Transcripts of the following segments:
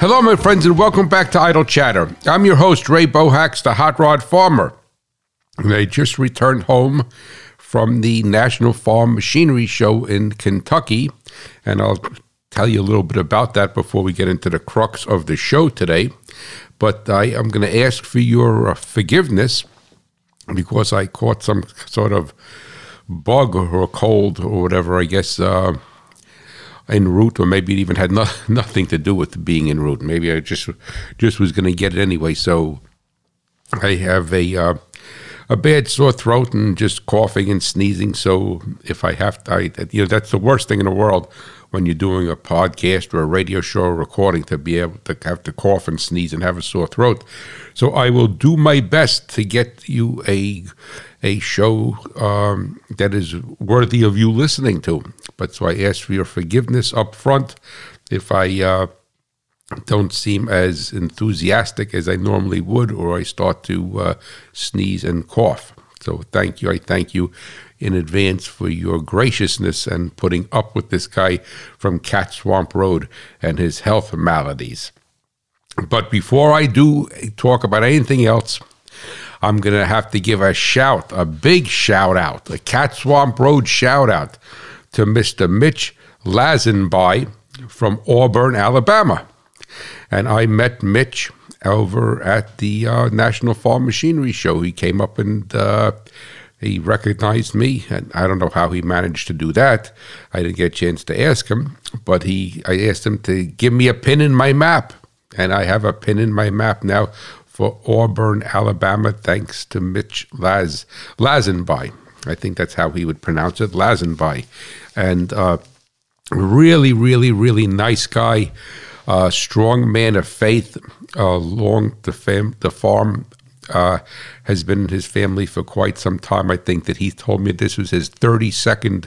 Hello, my friends, and welcome back to Idle Chatter. I'm your host, Ray Bohacz, the Hot Rod Farmer. And I just returned home from the National Farm Machinery Show in Kentucky, and I'll tell you a little bit about that before we get into the crux of the show today. But I am going to ask for your uh, forgiveness because I caught some sort of bug or cold or whatever, I guess. Uh, en route, or maybe it even had no, nothing to do with being en route. Maybe I just just was going to get it anyway. So I have a uh, a bad sore throat and just coughing and sneezing. So if I have to, I, you know, that's the worst thing in the world when you're doing a podcast or a radio show or recording to be able to have to cough and sneeze and have a sore throat. So I will do my best to get you a a show um, that is worthy of you listening to. But so I ask for your forgiveness up front if I uh, don't seem as enthusiastic as I normally would, or I start to uh, sneeze and cough. So thank you. I thank you in advance for your graciousness and putting up with this guy from Cat Swamp Road and his health maladies. But before I do talk about anything else, I'm going to have to give a shout, a big shout out, a Cat Swamp Road shout out to Mr. Mitch Lazenby from Auburn, Alabama. And I met Mitch over at the uh, National Farm Machinery Show. He came up and uh, he recognized me, and I don't know how he managed to do that. I didn't get a chance to ask him, but he I asked him to give me a pin in my map, and I have a pin in my map now for Auburn, Alabama, thanks to Mitch Laz Lazenby. I think that's how he would pronounce it, Lazenby, and uh, really, really, really nice guy, uh, strong man of faith, uh, the fam- the farm uh, has been in his family for quite some time. I think that he told me this was his 32nd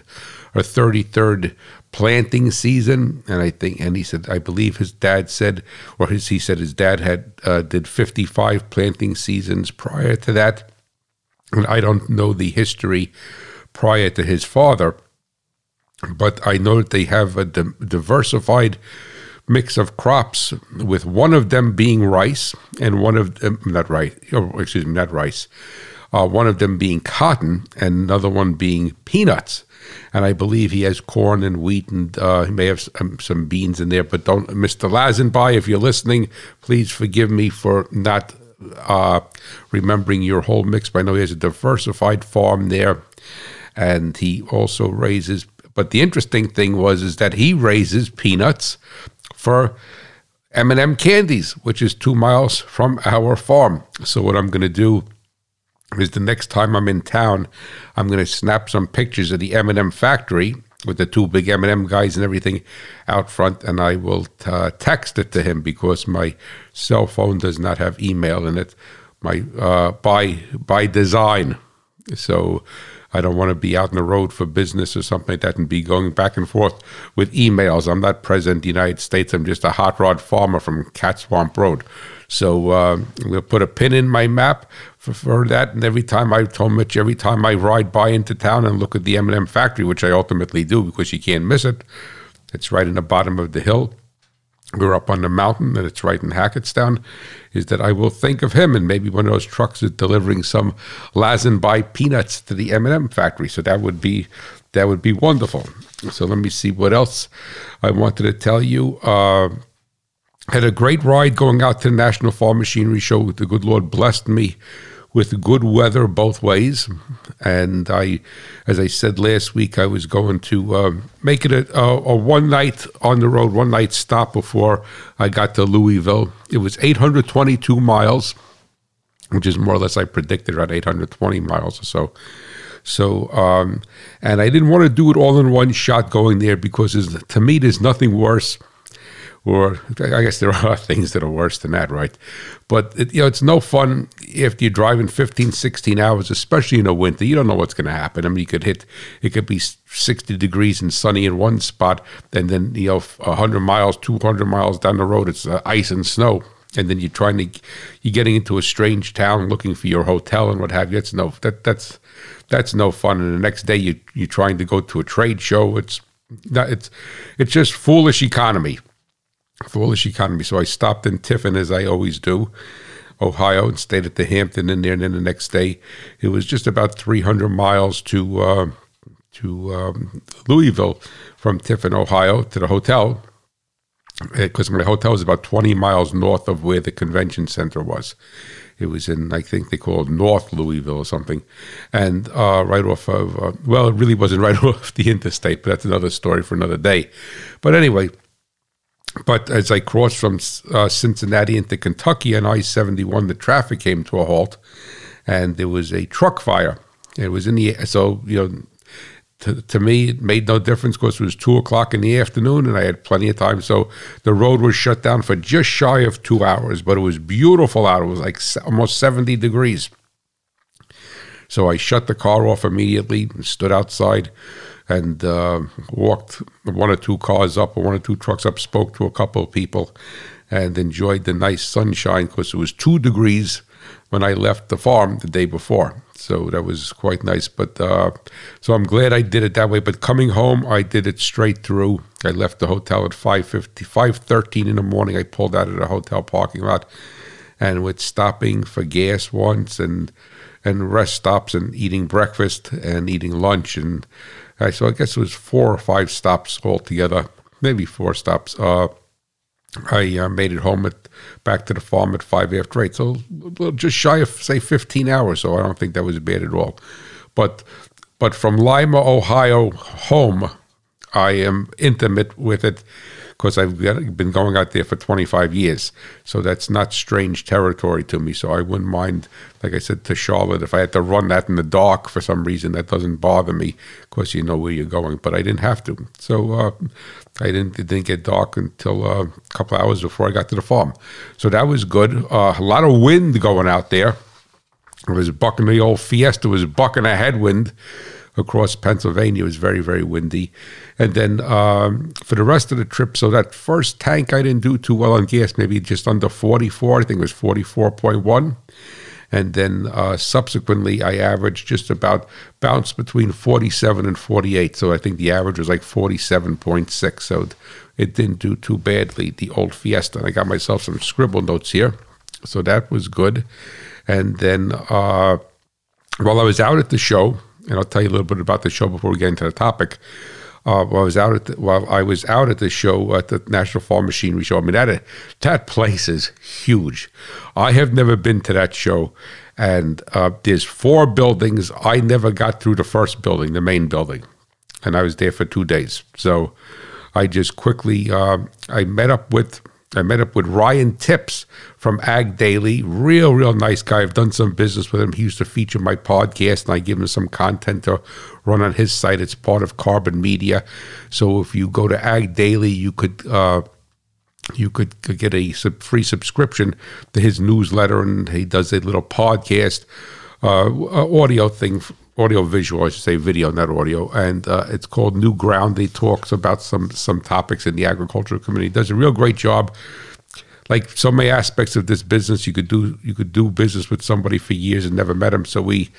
or 33rd planting season, and I think, and he said, I believe his dad said, or his, he said his dad had uh, did 55 planting seasons prior to that, and I don't know the history prior to his father, but I know that they have a di- diversified mix of crops, with one of them being rice and one of them not rice. Oh, excuse me, not rice. Uh, one of them being cotton and another one being peanuts. And I believe he has corn and wheat and uh, he may have some, some beans in there. But don't, Mr. Lazenby, if you're listening, please forgive me for not uh, remembering your whole mix. But I know he has a diversified farm there, and he also raises. But the interesting thing was is that he raises peanuts for M&M Candies, which is two miles from our farm. So what I'm going to do is the next time I'm in town, I'm going to snap some pictures of the M&M factory with the two big M&M guys and everything out front, and I will uh, text it to him because my cell phone does not have email in it, my uh, by by design. So I don't want to be out on the road for business or something like that and be going back and forth with emails. I'm not president of the United States. I'm just a hot rod farmer from Cat Swamp Road. So uh, to put a pin in my map for, for, that. And every time I told Mitch, every time I ride by into town and look at the M&M factory, which I ultimately do because you can't miss it, it's right in the bottom of the hill. We're up on the mountain, and it's right in Hackettstown. Is that I will think of him, and maybe one of those trucks is delivering some Lazenby peanuts to the M&M factory. So that would be that would be wonderful. So let me see what else I wanted to tell you. Uh, had a great ride going out to the National Farm Machinery Show. The good Lord blessed me with good weather both ways. And I, as I said last week, I was going to uh, make it a, a, a, one night on the road, one night stop before I got to Louisville. It was 822 miles, which is more or less I predicted around 820 miles or so. So, um, and I didn't want to do it all in one shot going there because to me, there's nothing worse or I guess there are things that are worse than that, right? But it, you know, it's no fun if you're driving 15, 16 hours, especially in the winter. You don't know what's going to happen. I mean, you could hit, it could be 60 degrees and sunny in one spot, and then you know, 100 miles, 200 miles down the road, it's uh, ice and snow. And then you're trying to, you're getting into a strange town looking for your hotel and what have you. It's no, that that's that's no fun. And the next day you you're trying to go to a trade show. It's it's it's just foolish economy foolish economy. So I stopped in Tiffin as I always do, Ohio, and stayed at the Hampton Inn there. And then the next day, it was just about 300 miles to uh, to um, Louisville from Tiffin, Ohio, to the hotel because my hotel was about 20 miles north of where the convention center was. It was in, I think they called North Louisville or something, and uh, right off of, uh, well, it really wasn't right off the interstate, but that's another story for another day. But anyway, but as I crossed from uh, Cincinnati into Kentucky on I 71, the traffic came to a halt, and there was a truck fire. It was in the, so, you know, to, to me, it made no difference because it was two o'clock in the afternoon and I had plenty of time. So the road was shut down for just shy of two hours, but it was beautiful out. It was like almost 70 degrees. So I shut the car off immediately, and stood outside, and uh, walked one or two cars up or one or two trucks up, spoke to a couple of people, and enjoyed the nice sunshine because it was two degrees when I left the farm the day before. So that was quite nice. But uh, so I'm glad I did it that way. But coming home, I did it straight through. I left the hotel at 5.50, 5.13 in the morning. I pulled out of the hotel parking lot and with stopping for gas once and and rest stops and eating breakfast and eating lunch. And So I guess it was four or five stops altogether, maybe four stops. Uh, I uh, made it home at back to the farm at five after eight, so just shy of say fifteen hours. So I don't think that was bad at all. But but from Lima, Ohio, home, I am intimate with it because I've been going out there for 25 years. So that's not strange territory to me. So I wouldn't mind, like I said to Charlotte, if I had to run that in the dark for some reason, that doesn't bother me because you know where you're going. But I didn't have to. So uh, I didn't it didn't get dark until uh, a couple hours before I got to the farm. So that was good. Uh, a lot of wind going out there. It was bucking the old Fiesta was bucking a headwind across Pennsylvania. Was very, very windy. And then um, for the rest of the trip, so that first tank I didn't do too well on gas, maybe just under 44. I think it was 44.1. And then uh, subsequently, I averaged just about bounced between 47 and 48. So I think the average was like 47.6. So it didn't do too badly, the old Fiesta. And I got myself some scribble notes here. So that was good. And then uh, while I was out at the show, and I'll tell you a little bit about the show before we get into the topic. Uh, while I was out at the, while I was out at the show at the National Farm Machinery Show. I mean that that place is huge. I have never been to that show, and uh, there's four buildings. I never got through the first building, the main building, and I was there for two days. So I just quickly uh, I met up with I met up with Ryan Tipps from Ag Daily. Real, real nice guy. I've done some business with him. He used to feature my podcast, and I give him some content to run on his site. It's part of Carbon Media. So if you go to Ag Daily, you could. Uh, you could, get a sub- free subscription to his newsletter, and he does a little podcast uh, audio thing audio visual, I should say video, not audio, and uh, it's called New Ground. He talks about some some topics in the agricultural community. He does a real great job. Like so many aspects of this business, you could do you could do business with somebody for years and never met him. So we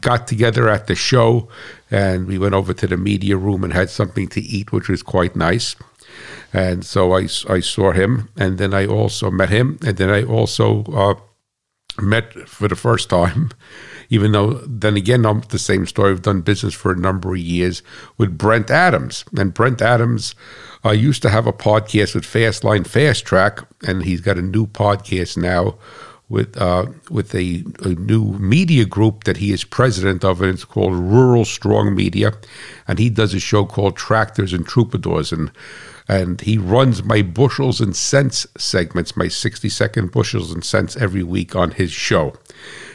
got together at the show, and we went over to the media room and had something to eat, which was quite nice. And so I, I saw him, and then I also met him, and then I also uh, met for the first time even though then again, I'm the same story. I've done business for a number of years with Brent Adams. And Brent Adams uh, used to have a podcast with Fastline Fast Track, and he's got a new podcast now with uh, with a, a, new media group that he is president of, and it's called Rural Strong Media, and he does a show called Tractors and Troubadours, and and he runs my bushels and cents segments, my sixty second bushels and cents every week on his show.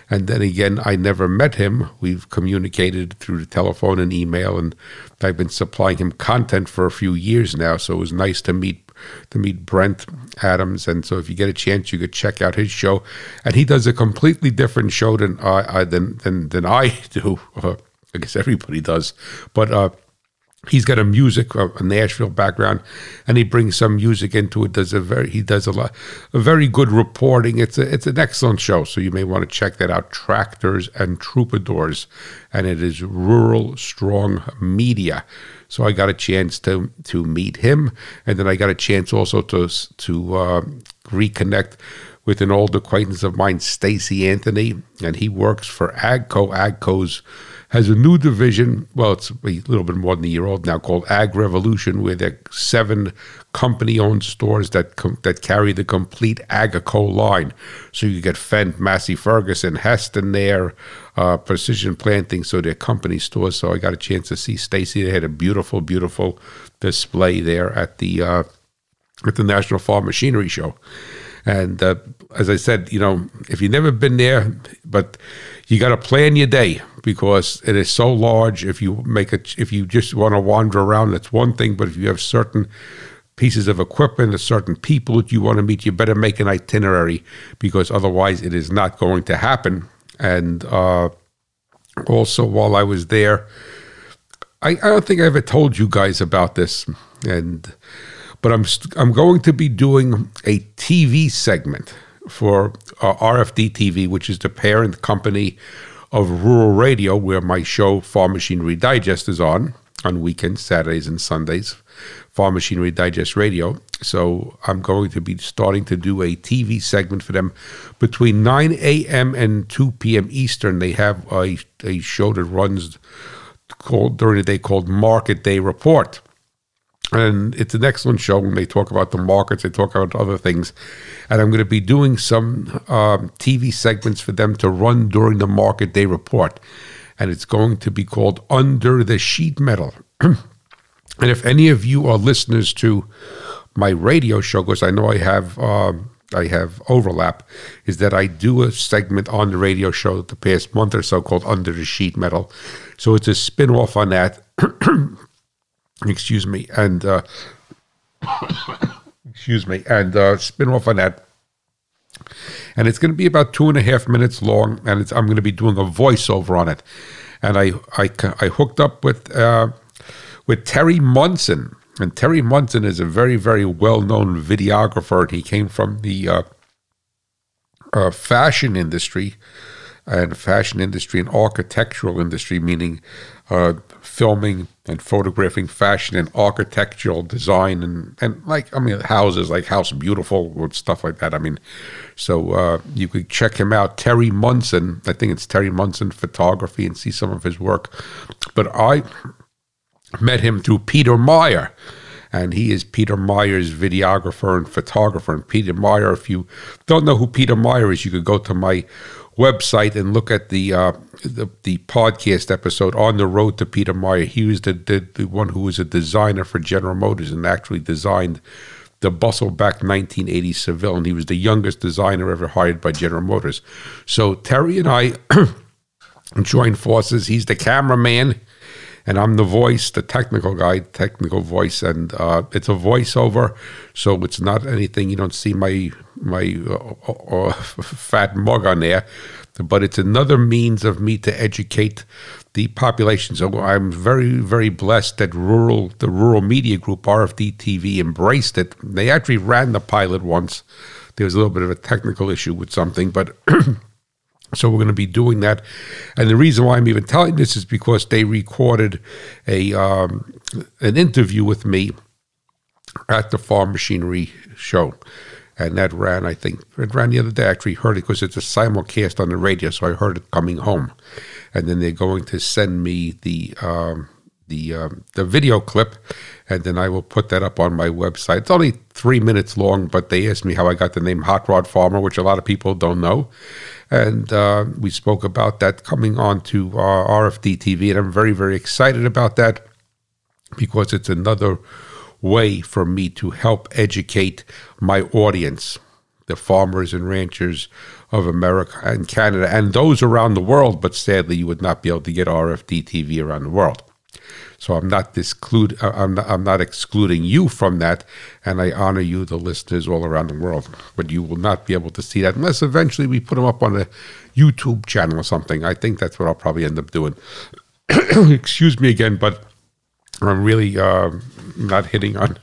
And then again, I never met him. We've communicated through the telephone and email, and I've been supplying him content for a few years now. So it was nice to meet to meet Brent Adams. And so if you get a chance, you could check out his show. And he does a completely different show than I, I than, than than I do. Uh, I guess everybody does, but. Uh, he's got a music a Nashville background, and he brings some music into it. Does a very he does a lot a very good reporting. It's a it's an excellent show, so you may want to check that out. Tractors and Troubadours, and it is Rural Strong Media. So I got a chance to to meet him, and then I got a chance also to to uh, reconnect with an old acquaintance of mine, Stacy Anthony, and he works for Agco. Agco's has a new division. Well, it's a little bit more than a year old now, called Ag Revolution, where there are seven company-owned stores that com- that carry the complete Agco line. So you get Fendt, Massey Ferguson, Hesston there, uh, Precision Planting. So they're company stores. So I got a chance to see Stacy. They had a beautiful, beautiful display there at the uh, at the National Farm Machinery Show. And uh, as I said, you know, if you've never been there, but you got to plan your day because it is so large. If you make it, if you just want to wander around, that's one thing. But if you have certain pieces of equipment, a certain people that you want to meet, you better make an itinerary because otherwise it is not going to happen. And uh, also, while I was there, I, I don't think I ever told you guys about this, and but I'm st- I'm going to be doing a TV segment for uh, RFD TV, which is the parent company of Rural Radio, where my show Farm Machinery Digest is on on weekends, Saturdays and Sundays. Farm Machinery Digest Radio. So I'm going to be starting to do a TV segment for them between 9 a.m. and 2 p.m. Eastern. They have a, a show that runs called during the day called Market Day Report. And it's an excellent show when they talk about the markets, they talk about other things. And I'm going to be doing some um, TV segments for them to run during the market day report. And it's going to be called Under the Sheet Metal. and if any of you are listeners to my radio show, because I know I have. Um, I have overlap is that I do a segment on the radio show the past month or so called Under the Sheet Metal. So it's a spin off on that. excuse me, and uh, excuse me, and uh, spin off on that. And it's going to be about two and a half minutes long, and it's, I'm going to be doing a voiceover on it. And I I, I hooked up with uh, with Terry Munson, and Terry Munson is a very very well known videographer, and he came from the uh, uh, fashion industry and fashion industry and architectural industry, meaning uh, filming and photographing fashion and architectural design and, and like I mean houses like House Beautiful and stuff like that. I mean, so uh, you could check him out, Terry Munson. I think it's Terry Munson Photography and see some of his work. But I met him through Peter Meyer. And he is Peter Meyer's videographer and photographer. And Peter Meyer, if you don't know who Peter Meyer is, you could go to my website and look at the, uh, the, the podcast episode on the road to Peter Meyer. He was the, the, the one who was a designer for General Motors and actually designed the bustle-back 1980 Seville, and he was the youngest designer ever hired by General Motors. So Terry and I joined forces. He's the cameraman, and I'm the voice, the technical guy, technical voice, and uh, it's a voiceover, so it's not anything. You don't see my my uh, uh, fat mug on there, but it's another means of me to educate the population. So I'm very, very blessed that rural, the rural media group RFD TV embraced it. They actually ran the pilot once. There was a little bit of a technical issue with something, but so we're going to be doing that. And the reason why I'm even telling this is because they recorded a um, an interview with me at the farm machinery show and that ran, I think, it ran the other day. I actually heard it because it's a simulcast on the radio, so I heard it coming home. And then they're going to send me the um, the um, the video clip, and then I will put that up on my website. It's only three minutes long, but they asked me how I got the name Hot Rod Farmer, which a lot of people don't know. And uh, we spoke about that coming on to uh, RFD TV, and I'm very, very excited about that because it's another way for me to help educate my audience, the farmers and ranchers of America and Canada, and those around the world. But sadly, you would not be able to get RFD TV around the world. So I'm not uh, I'm I'm not excluding you from that, and I honor you, the listeners all around the world. But you will not be able to see that unless eventually we put them up on a YouTube channel or something. I think that's what I'll probably end up doing. Excuse me again, but I'm really uh, not hitting on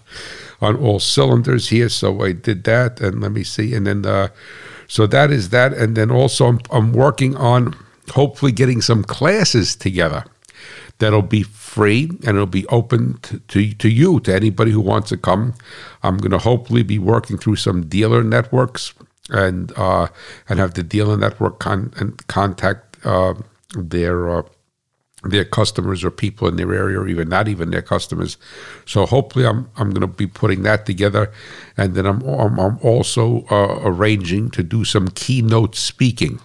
on all cylinders here. So I did that, and let me see, and then uh, so that is that, and then also I'm, I'm working on hopefully getting some classes together that'll be free and it'll be open to, to, you, to anybody who wants to come. I'm going to hopefully be working through some dealer networks and uh, and have the dealer network con- and contact uh, their uh, their customers or people in their area, or even not even their customers. So hopefully, I'm I'm going to be putting that together, and then I'm I'm, I'm also uh, arranging to do some keynote speaking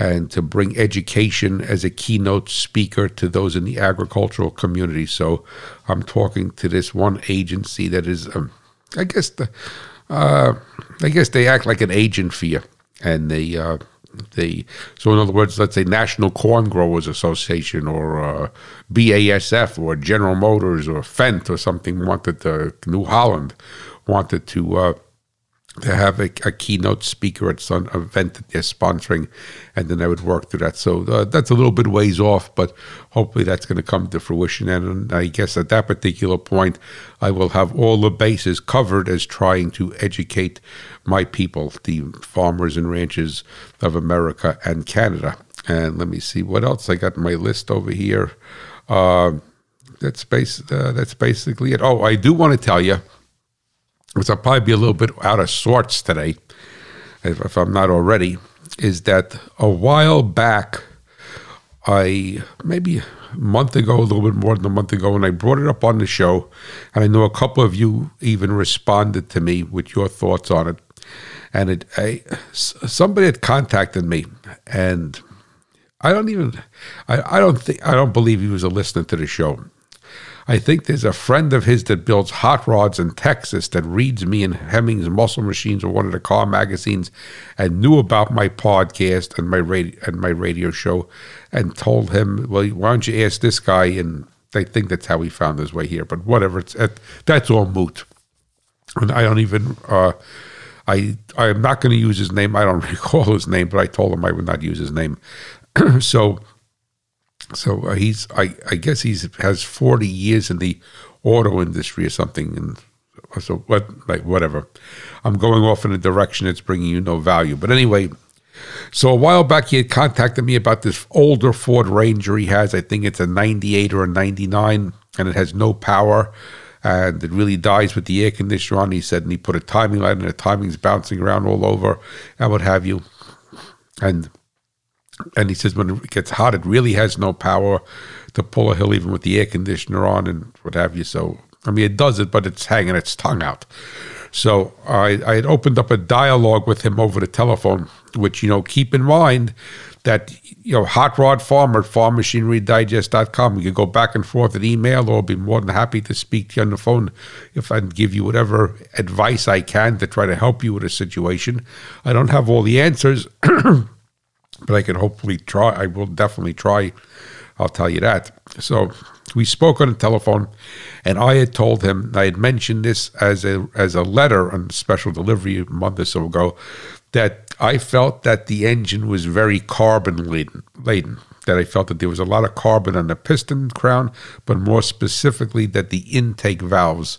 and to bring education as a keynote speaker to those in the agricultural community. So I'm talking to this one agency that is, um, I guess the, uh, I guess they act like an agent for you, and they. Uh, they so in other words, let's say National Corn Growers Association or uh, BASF or General Motors or Fendt or something wanted to New Holland wanted to to have a, a, keynote speaker at some event that they're sponsoring, and then I would work through that. So uh, that's a little bit ways off, but hopefully that's going to come to fruition. And I guess at that particular point, I will have all the bases covered as trying to educate my people, the farmers and ranchers of America and Canada. And let me see what else I got in my list over here. Uh, that's base. Uh, that's basically it. Oh, I do want to tell you which I'll probably be a little bit out of sorts today, if, if I'm not already, is that a while back, I maybe a month ago, a little bit more than a month ago, and I brought it up on the show, and I know a couple of you even responded to me with your thoughts on it. And it, I, somebody had contacted me, and I don't even, I, I don't think, I don't believe he was a listener to the show. I think there's a friend of his that builds hot rods in Texas that reads me in Hemmings Muscle Machines or one of the car magazines and knew about my podcast and my radio and my radio show and told him, well, why don't you ask this guy? And they think that's how he found his way here. But whatever, it's that's all moot. And I don't even. Uh, I I am not going to use his name. I don't recall his name, but I told him I would not use his name. so so uh, he's, I, I guess he's has forty years in the auto industry or something, and so what, like whatever. I'm going off in a direction that's bringing you no value. But anyway, so a while back he had contacted me about this older Ford Ranger he has. I think it's a '98 or a '99, and it has no power. And it really dies with the air conditioner on. He said, and he put a timing light, and the timing's bouncing around all over, and what have you. And and he says when it gets hot, it really has no power to pull a hill, even with the air conditioner on and what have you. So, I mean, it does it, but it's hanging its tongue out. So I, I had opened up a dialogue with him over the telephone, which, you know, keep in mind that, you know, Hot Rod Farmer at farmmachinerydigest.com. You can go back and forth at email or I'll be more than happy to speak to you on the phone if I can give you whatever advice I can to try to help you with a situation. I don't have all the answers. but I can hopefully try. I will definitely try. I'll tell you that. So we spoke on the telephone, and I had told him I had mentioned this as a as a letter on special delivery a month or so ago that I felt that the engine was very carbon laden. laden that I felt that there was a lot of carbon on the piston crown, but more specifically that the intake valves,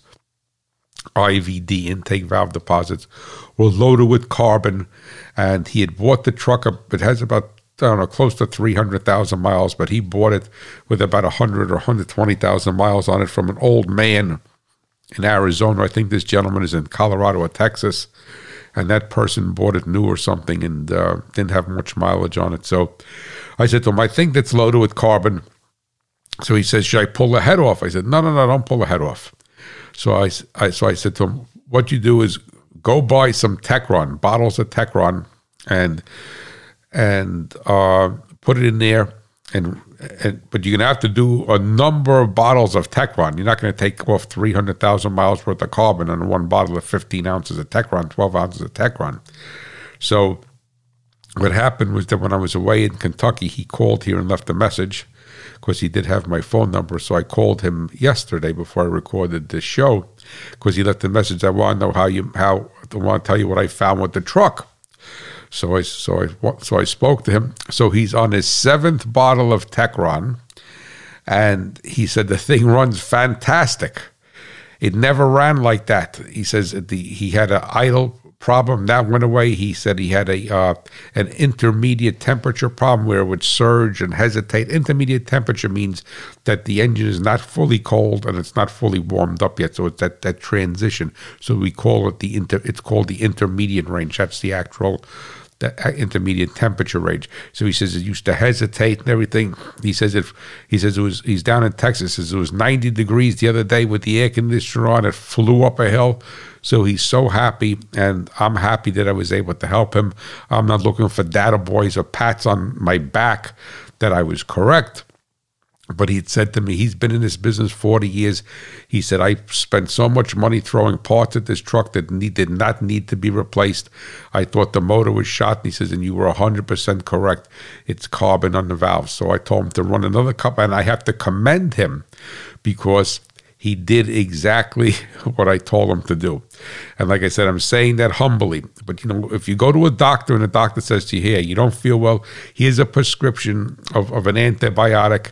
IVD intake valve deposits, were loaded with carbon and he had bought the truck up. It has about I don't know, close to 300,000 miles, but he bought it with about 100 or 120,000 miles on it from an old man in Arizona. I think this gentleman is in Colorado or Texas, and that person bought it new or something and uh, didn't have much mileage on it. So I said to him, I think that's loaded with carbon. So he says, Should I pull the head off? I said, No, no, no, don't pull the head off. So I, I, so I said to him, What you do is go buy some Techron bottles of Techron and and uh, put it in there. And, and but you're gonna have to do a number of bottles of Techron. You're not gonna take off three hundred thousand miles worth of carbon on one bottle of fifteen ounces of Techron, twelve ounces of Techron. So what happened was that when I was away in Kentucky, he called here and left a message because he did have my phone number. So I called him yesterday before I recorded this show because he left a message. I want to know how you how I want to tell you what I found with the truck. So I so I so I spoke to him. So he's on his seventh bottle of Techron, And he said the thing runs fantastic. It never ran like that. He says the he had an idle problem that went away. He said he had a uh, an intermediate temperature problem where it would surge and hesitate. Intermediate temperature means that the engine is not fully cold and it's not fully warmed up yet. So it's that that transition. So we call it the inter. It's called the intermediate range. That's the actual the uh, intermediate temperature range. So he says it used to hesitate and everything. He says if he says it was he's down in Texas. Says it was 90 degrees the other day with the air conditioner on. It flew up a hill. So he's so happy, and I'm happy that I was able to help him. I'm not looking for data boys or pats on my back that I was correct. But he said to me, he's been in this business 40 years. He said, I spent so much money throwing parts at this truck that need, did not need to be replaced. I thought the motor was shot. And he says, and you were 100% correct. It's carbon on the valve. So I told him to run another cup, and I have to commend him because he did exactly what I told him to do. And like I said, I'm saying that humbly. But you know, if you go to a doctor and the doctor says to you, "Here, you don't feel well. Here's a prescription of, of an antibiotic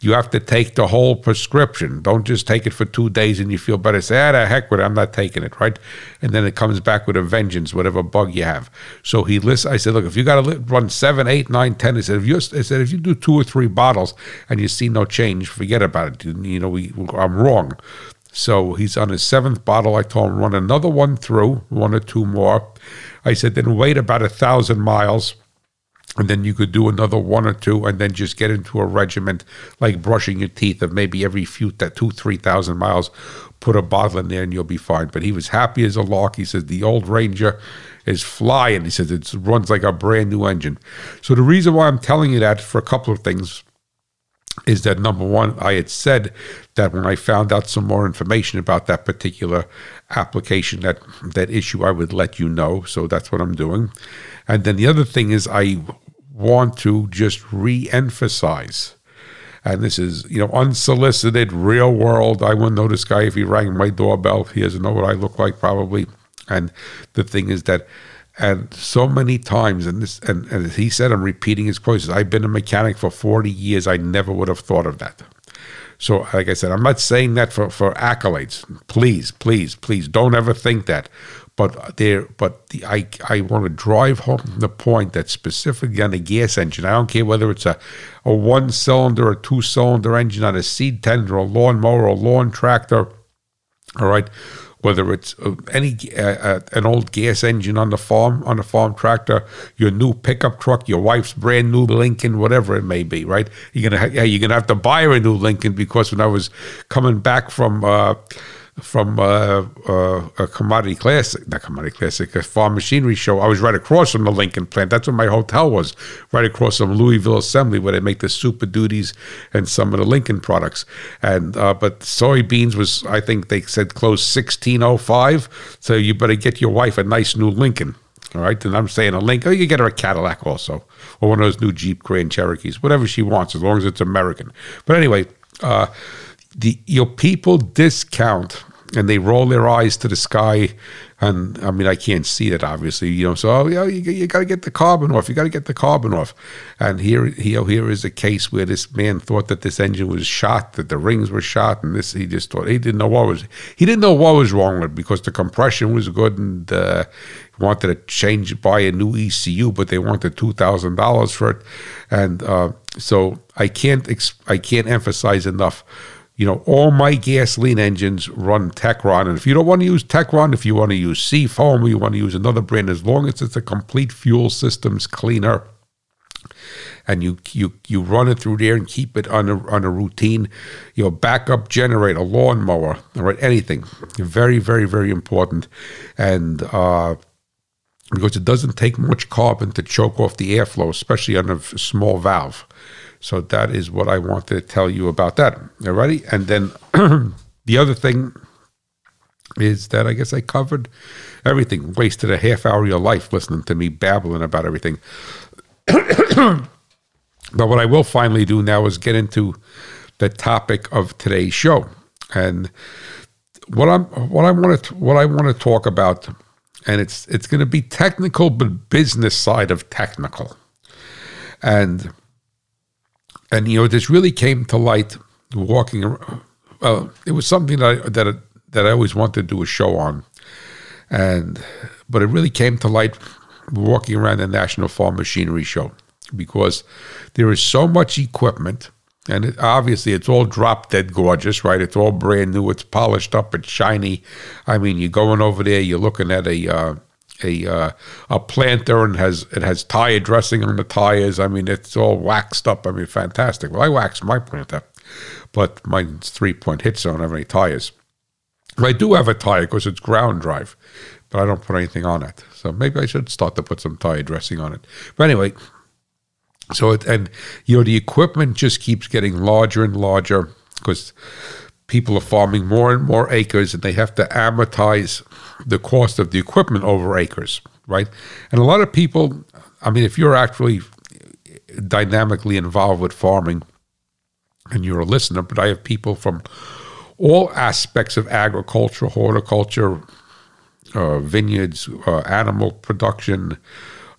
you have to take the whole prescription. Don't just take it for two days and you feel better. Say, ah, the heck with it, I'm not taking it, right? And then it comes back with a vengeance, whatever bug you have. So he lists. I said, look, if you got to run seven, eight, nine, ten, I said, if you, I said, if you do two or three bottles and you see no change, forget about it. You know, we, I'm wrong. So he's on his seventh bottle. I told him run another one through, one or two more. I said, then wait about a thousand miles and then you could do another one or two and then just get into a regiment like brushing your teeth of maybe every few that two three thousand miles put a bottle in there and you'll be fine but he was happy as a lark he says the old ranger is flying he says it runs like a brand new engine so the reason why i'm telling you that for a couple of things is that number one, I had said that when I found out some more information about that particular application, that that issue, I would let you know. So that's what I'm doing. And then the other thing is, I want to just re-emphasize. And this is you know unsolicited real world. I wouldn't know this guy if he rang my doorbell. He doesn't know what i look like probably. And the thing is that and so many times and this and, and he said i'm repeating his quotes i've been a mechanic for 40 years. I never would have thought of that. So like i said i'm not saying that for, for accolades. Please please please don't ever think that but there, but the, I I want to drive home the point that specifically on a gas engine, I don't care whether it's a, a one cylinder or two cylinder engine on a seed tender, a lawnmower, a lawn tractor, all right, whether it's uh, any uh, uh, an old gas engine on the farm, on a farm tractor, your new pickup truck, your wife's brand new Lincoln, whatever it may be, right? You're gonna ha- you're gonna have to buy her a new Lincoln because when I was coming back from. Uh, from uh, uh, a commodity classic, not commodity classic, a farm machinery show. I was right across from the Lincoln plant. That's where my hotel was, right across from Louisville Assembly, where they make the Super Duties and some of the Lincoln products. And uh, but soybeans was, I think they said closed sixteen oh five. So you better get your wife a nice new Lincoln. All right, and I'm saying a Lincoln. Oh, you get her a Cadillac also, or one of those new Jeep Grand Cherokees, whatever she wants, as long as it's American. But anyway. Uh, the your people discount and they roll their eyes to the sky. And I mean, I can't see that obviously, you know. So oh, yeah, you, you got to get the carbon off. You got to get the carbon off. And here, here, here is a case where this man thought that this engine was shot, that the rings were shot, and this he just thought he didn't know what was he didn't know what was wrong with it because the compression was good and uh, wanted to change buy a new ECU, but they wanted two thousand dollars for it, and uh, so I can't I can't emphasize enough you know, all my gasoline engines run Techron. And if you don't want to use Techron, if you want to use Seafoam, or you want to use another brand, as long as it's a complete fuel systems cleaner, and you you you run it through there and keep it on a on a routine, you know, backup generator, lawnmower, all right, anything, very very very important, and uh, because it doesn't take much carbon to choke off the airflow, especially on a small valve. So that is what I wanted to tell you about that. Alrighty, and then the other thing is that I guess I covered everything. Wasted a half hour of your life listening to me babbling about everything. but what I will finally do now is get into the topic of today's show, and what I'm what I want to what I want to talk about, and it's it's going to be technical but business side of technical, and and, you know, this really came to light walking. ar- Well, it was something that I, that I- that I always wanted to do a show on, and but it really came to light walking around the National Farm Machinery Show because there is so much equipment. And it, obviously, it's all drop dead gorgeous, right? It's all brand new. It's polished up. It's shiny. I mean, you're going over there. You're looking at a uh, a uh, a planter and has it has tire dressing on the tires. I mean, it's all waxed up. I mean, fantastic. Well, I waxed my planter, but mine's three point hit, so I don't have any tires. I do have a tire because it's ground drive, but I don't put anything on it. So maybe I should start to put some tire dressing on it. But anyway, so it and you know the equipment just keeps getting larger and larger because people are farming more and more acres and they have to amortize the cost of the equipment over acres, right? And a lot of people, I mean, if you're actually dynamically involved with farming and you're a listener, but I have people from all aspects of agriculture, horticulture, uh, vineyards, uh, animal production,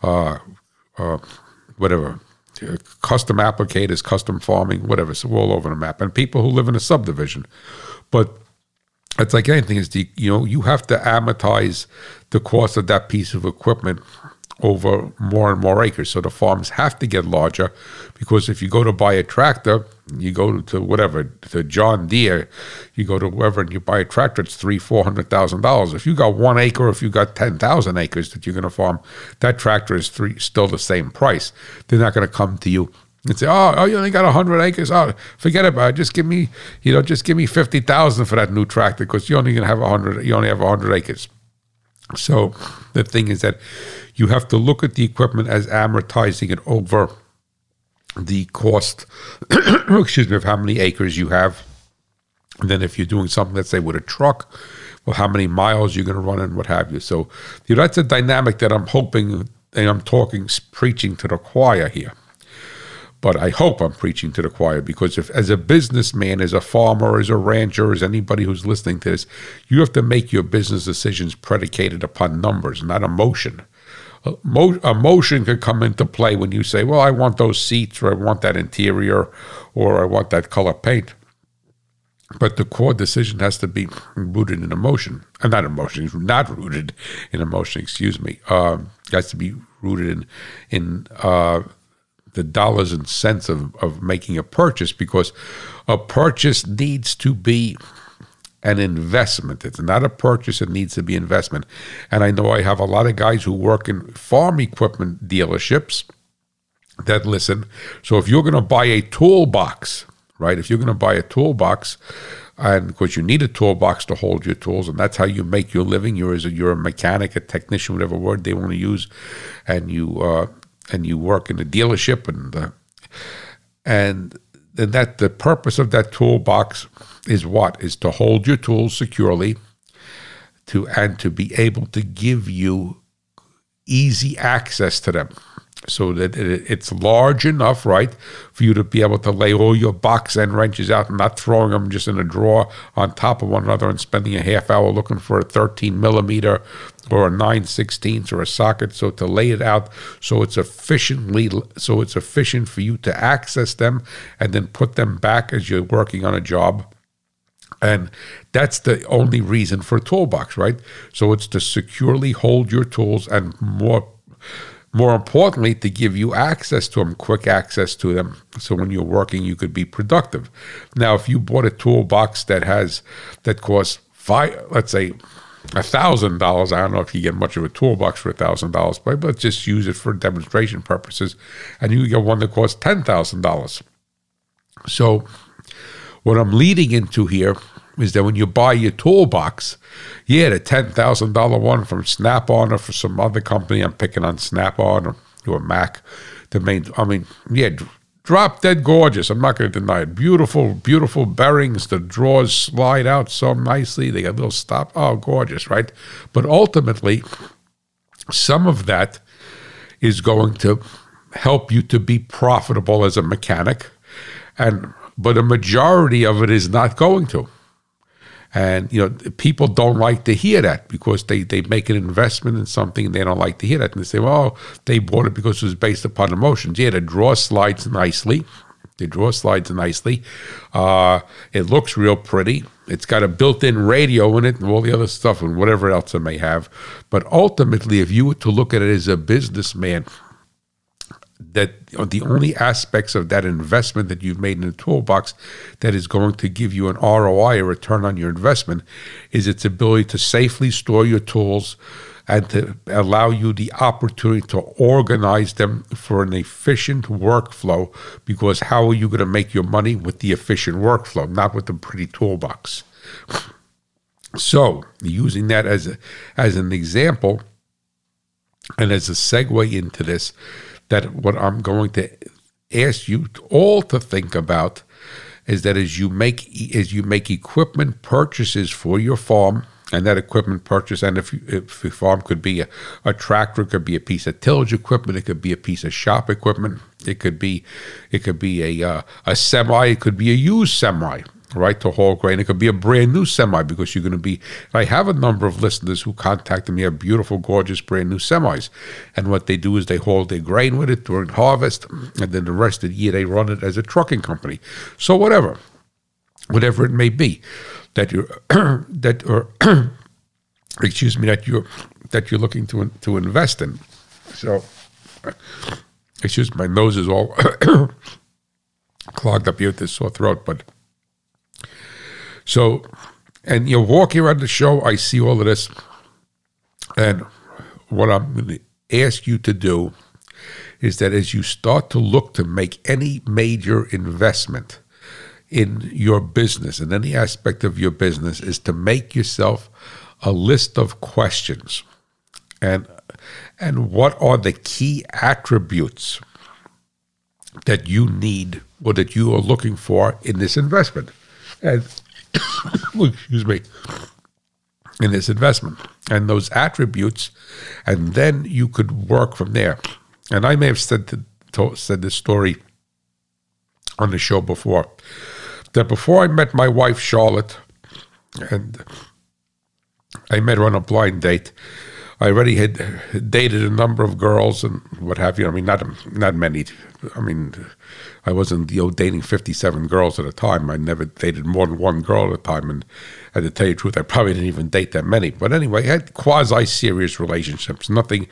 uh, uh, whatever, custom applicators, custom farming, whatever. So all over the map, and people who live in a subdivision. But it's like anything is you know you have to amortize the cost of that piece of equipment over more and more acres. So the farms have to get larger because if you go to buy a tractor, you go to whatever to John Deere, you go to whoever and you buy a tractor, it's three four hundred thousand dollars. If you got one acre, if you got ten thousand acres that you're going to farm, that tractor is three still the same price. They're not going to come to you and say, "Oh, oh, you only got hundred acres. Oh, forget about it. Just give me, you know, just give me fifty thousand for that new tractor because you're only going to have hundred. You only have hundred acres." So the thing is that you have to look at the equipment as amortizing it over the cost, excuse me, of how many acres you have. And then if you're doing something, let's say with a truck, well, how many miles you're going to run and what have you. So you know, that's a dynamic that I'm hoping, and I'm talking, preaching to the choir here. But I hope I'm preaching to the choir because if, as a businessman, as a farmer, as a rancher, as anybody who's listening to this, you have to make your business decisions predicated upon numbers, not emotion. Emo- Emotion could come into play when you say, "Well, I want those seats, or I want that interior, or I want that color paint." But the core decision has to be rooted in emotion, uh, not emotion, not rooted in emotion. Excuse me. It has to be rooted in in uh, the dollars and cents of, of making a purchase because a purchase needs to be an investment. It's not a purchase, it needs to be investment. And I know I have a lot of guys who work in farm equipment dealerships that listen. So if you're going to buy a toolbox, right? If you're going to buy a toolbox, and because you need a toolbox to hold your tools, and that's how you make your living. You're as a, you're a mechanic, a technician, whatever word they want to use, and you uh, and you work in a dealership, and uh, and that the purpose of that toolbox is what? Is to hold your tools securely, to and to be able to give you easy access to them so that it's large enough, right, for you to be able to lay all your box and wrenches out and not throwing them just in a drawer on top of one another and spending a half hour looking for a 13 millimeter or a 9 16ths or a socket. So to lay it out so it's efficiently so it's efficient for you to access them and then put them back as you're working on a job. And that's the only reason for a toolbox, right? So it's to securely hold your tools and more more importantly to give you access to them quick access to them so when you're working you could be productive now if you bought a toolbox that has that costs five let's say thousand dollars i don't know if you get much of a toolbox for a thousand dollars but let's just use it for demonstration purposes and you get one that costs ten thousand dollars so what I'm leading into here is that when you buy your toolbox, yeah, the ten thousand dollar one from Snap On or for some other company, I'm picking on Snap On or, or Mac. The main, I mean, yeah, drop dead gorgeous. I'm not going to deny it. Beautiful, beautiful bearings. The drawers slide out so nicely. They got a little stop. Oh, gorgeous, right? But ultimately, some of that is going to help you to be profitable as a mechanic and but a majority of it is not going to and you know people don't like to hear that because they they make an investment in something and they don't like to hear that and they say well they bought it because it was based upon emotions yeah the drawer slides nicely The drawer slides nicely. Uh, it looks real pretty. It's got a built-in radio in it and all the other stuff and whatever else it may have. But ultimately, if you were to look at it as a businessman, that the only aspects of that investment that you've made in the toolbox that is going to give you an ROI, a return on your investment, is its ability to safely store your tools and to allow you the opportunity to organize them for an efficient workflow. Because how are you going to make your money with the efficient workflow, not with the pretty toolbox? So, using that as a, as an example and as a segue into this, that what I'm going to ask you all to think about is that as you make as you make equipment purchases for your farm and that equipment purchase and if, if your farm could be a, a tractor it could be a piece of tillage equipment it could be a piece of shop equipment it could be it could be a uh, a semi it could be a used semi right to haul grain. It could be a brand new semi because you're going to be. I have a number of listeners who contacted me have beautiful, gorgeous, brand new semis, and what they do is they haul their grain with it during harvest, and then the rest of the year they run it as a trucking company. So whatever, whatever it may be, that you're that or excuse me that you're that you're looking to to invest in. So. Excuse my nose is all clogged up here with this sore throat, but so, and you're walking around the show, I see all of this. And what I'm going to ask you to do is that as you start to look to make any major investment in your business, in any aspect of your business, is to make yourself a list of questions. And and what are the key attributes that you need or that you are looking for in this investment? And excuse me, in this investment and those attributes, and then you could work from there. And I may have said to, to, said this story on the show before that before I met my wife Charlotte, and I met her on a blind date. I already had dated a number of girls and what have you. I mean, not not many. I mean, I wasn't you know dating fifty seven girls at a time. I never dated more than one girl at a time, and, and to tell you the truth, I probably didn't even date that many. But anyway, I had quasi serious relationships. Nothing.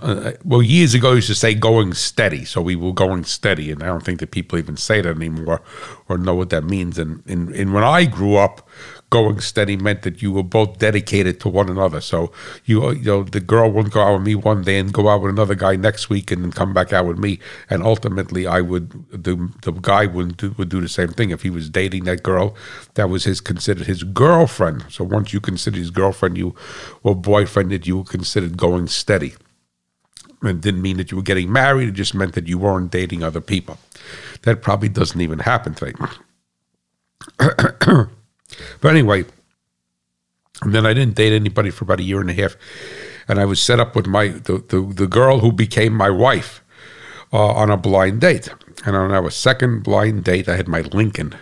Uh, well, years ago, I used to say going steady, so we were going steady, and I don't think that people even say that anymore or know what that means. And and, and when I grew up going steady meant that you were both dedicated to one another. So you you know the girl wouldn't go out with me one day and go out with another guy next week and then come back out with me. And ultimately, I would the the guy would do, would do the same thing if he was dating that girl. That was his considered his girlfriend. So once you considered his girlfriend, you or boyfriend, that you were considered going steady. It didn't mean that you were getting married. It just meant that you weren't dating other people. That probably doesn't even happen today. But anyway, and then I didn't date anybody for about a year and a half, and I was set up with my the the, the girl who became my wife uh, on a blind date. And on our second blind date, I had my Lincoln,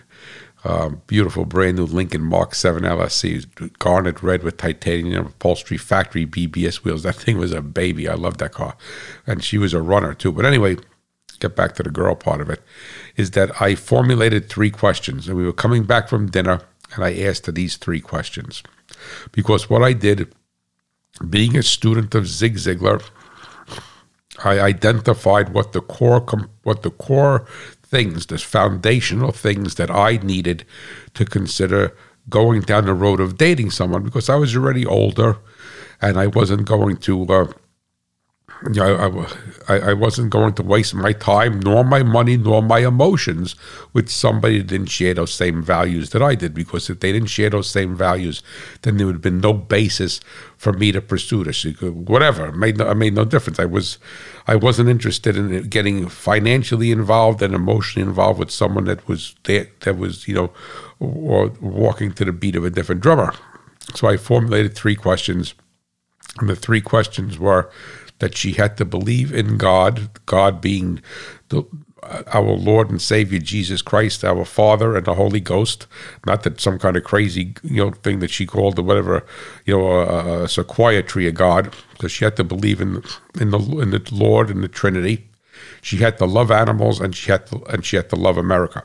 uh, beautiful brand new Lincoln Mark 7 LSC, garnet red with titanium upholstery, factory BBS wheels. That thing was a baby. I loved that car, and she was a runner too. But anyway, get back to the girl part of it. Is that I formulated three questions, and we were coming back from dinner and I asked these three questions. Because what I did, being a student of Zig Ziglar, I identified what the core what the core things, the foundational things that I needed to consider going down the road of dating someone because I was already older and I wasn't going to uh, I, I, I wasn't going to waste my time, nor my money, nor my emotions with somebody that didn't share those same values that I did. Because if they didn't share those same values, then there would have been no basis for me to pursue this. Whatever, it made no, it made no difference. I was, I wasn't interested in getting financially involved and emotionally involved with someone that was there, that was you know, or walking to the beat of a different drummer. So I formulated three questions, and the three questions were that she had to believe in God, God being the, our Lord and Savior Jesus Christ, our Father, and the Holy Ghost. Not that some kind of crazy you know thing that she called or whatever you know a, a tree of God, because she had to believe in in the in the Lord and the Trinity. She had to love animals, and she had to, and she had to love America.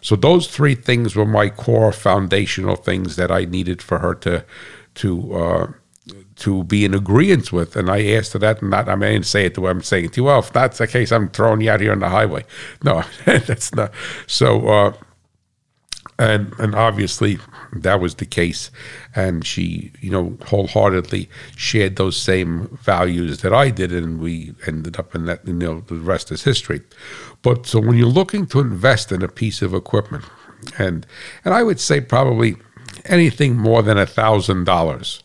So those three things were my core foundational things that I needed for her to to uh, to be in agreement with. And I asked her that, and not, I didn't say it the way I'm saying it to you. Well, if that's the case, I'm throwing you out here on the highway. No, that's not. So, uh, and and obviously that was the case, and she, you know, wholeheartedly shared those same values that I did, and we ended up in that. You know, the rest is history. But so when you're looking to invest in a piece of equipment, and and I would say probably anything more than a thousand dollars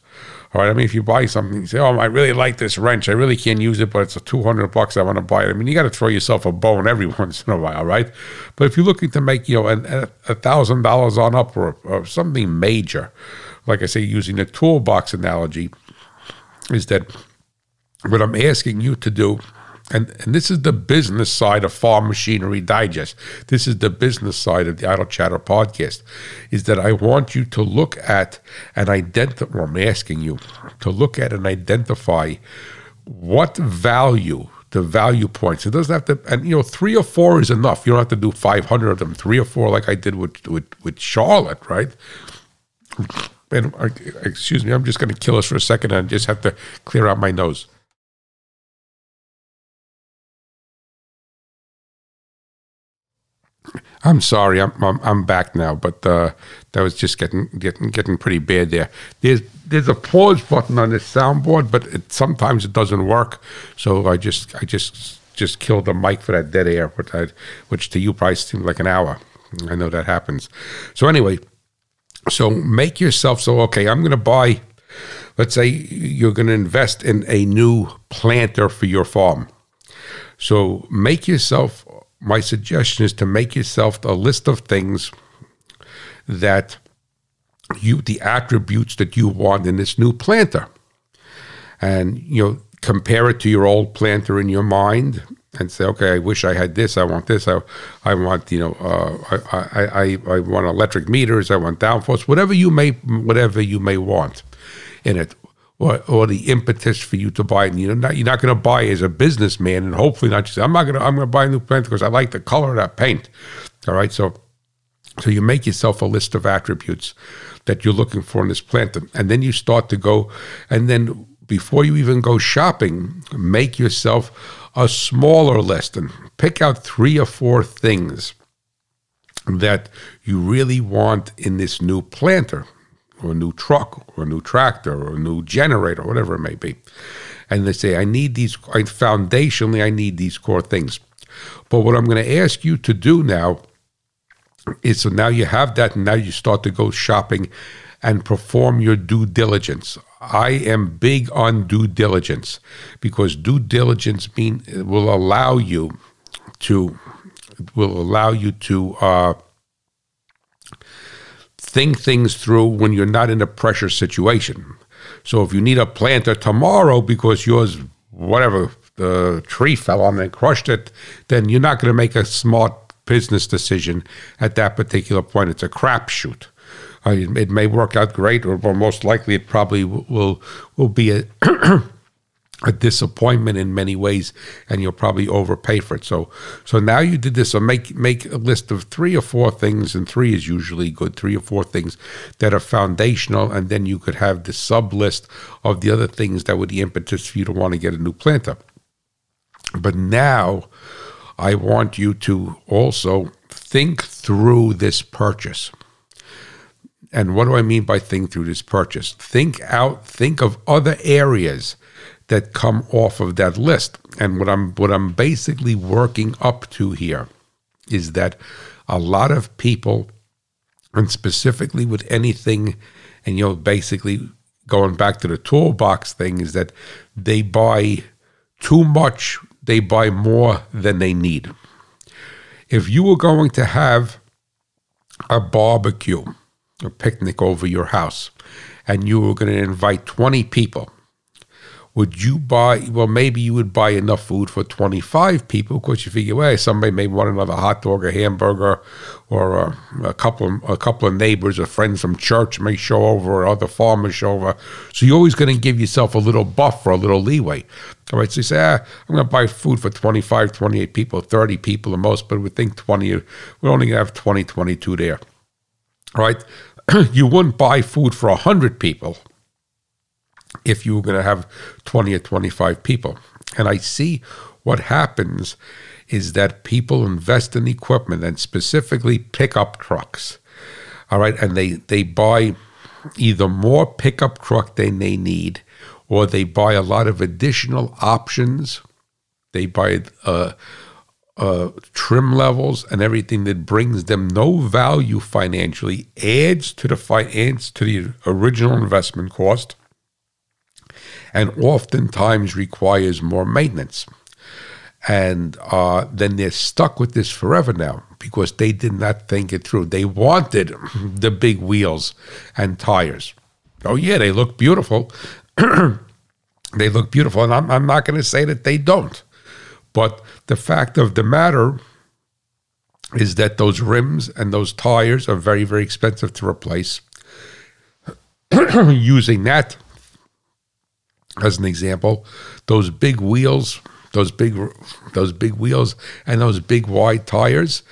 all right. I mean, if you buy something, you say, "Oh, I really like this wrench. I really can't use it, but it's a two hundred bucks. I want to buy it." I mean, you got to throw yourself a bone every once in a while, right? But if you're looking to make, you know, a thousand dollars on up or, or something major, like I say, using the toolbox analogy, is that what I'm asking you to do and, and this is the business side of Farm Machinery Digest. This is the business side of the Idle Chatter podcast. Is that I want you to look at and identify, I'm asking you to look at and identify what value, the value points. It doesn't have to, and you know, three or four is enough. You don't have to do 500 of them, three or four like I did with, with, with Charlotte, right? And uh, excuse me, I'm just going to kill us for a second and just have to clear out my nose. I'm sorry, I'm, I'm, I'm back now, but uh, that was just getting getting getting pretty bad there. There's there's a pause button on this soundboard, but it, sometimes it doesn't work. So I just I just just killed the mic for that dead air, which, I, which to you probably seemed like an hour. I know that happens. So anyway, so make yourself so okay. I'm going to buy. Let's say you're going to invest in a new planter for your farm. So make yourself my suggestion is to make yourself a list of things that you the attributes that you want in this new planter. And you know compare it to your old planter in your mind and say okay i wish i had this. I want this. I, I want you know uh, I, I, I want electric meters. I want downforce whatever you may whatever you may want in it or, or the impetus for you to buy it. You know, you're not going to buy as a businessman, and hopefully not just. I'm not going to. I'm going to buy a new paint because I like the color of that paint. All right, so so you make yourself a list of attributes that you're looking for in this plant, and then you start to go, and then before you even go shopping, make yourself a smaller list and pick out three or four things that you really want in this new planter or a new truck or a new tractor or a new generator, whatever it may be. And they say, I need these, I, foundationally, I need these core things. But what I'm going to ask you to do now is so now you have that, and now you start to go shopping and perform your due diligence. I am big on due diligence because due diligence mean will allow you to will allow you to uh, think things through when you're not in a pressure situation. So if you need a planter tomorrow because yours, whatever, the tree fell on and crushed it, then you're not going to make a smart business decision at that particular point. It's a crapshoot. Uh, it may work out great, or, or most likely it probably will will be a a disappointment in many ways, and you'll probably overpay for it. So, so now you did this. So make make a list of three or four things, and three is usually good. Three or four things that are foundational, and then you could have the sub list of the other things that were the impetus for you to want to get a new planter. But now, I want you to also think through this purchase. And what do I mean by think through this purchase? Think out, think of other areas that come off of that list. And what I'm what I'm basically working up to here is that a lot of people, and specifically with anything, and you know, basically going back to the toolbox thing, is that they buy too much, they buy more than they need. If you were going to have a barbecue, a picnic over your house, and you were going to invite 20 people, would you buy? Well, maybe you would buy enough food for 25 people because you figure, well, somebody may want another hot dog or hamburger, or a, a couple a couple of neighbors or friends from church may show over, or other farmers show over. So you're always going to give yourself a little buffer, a little leeway. All right, so you say, ah, I'm going to buy food for 25, 28 people, 30 people the most, but we think 20, we're only going to have 20, 22 there. All right, you wouldn't buy food for 100 people if you were going to have 20 or 25 people. And I see what happens is that people invest in equipment and specifically pickup trucks. All right. And they, they buy either more pickup truck than they need, or they buy a lot of additional options. They buy uh, uh, trim levels and everything that brings them no value financially, adds to the finance to the original investment cost, and oftentimes requires more maintenance. And uh, then they're stuck with this forever now because they did not think it through. They wanted the big wheels and tires. Oh, yeah, they look beautiful. they look beautiful. And I'm, I'm not going to say that they don't. But the fact of the matter is that those rims and those tires are very, very expensive to replace. Using that as an example, those big wheels, those big those big wheels and those big wide tires,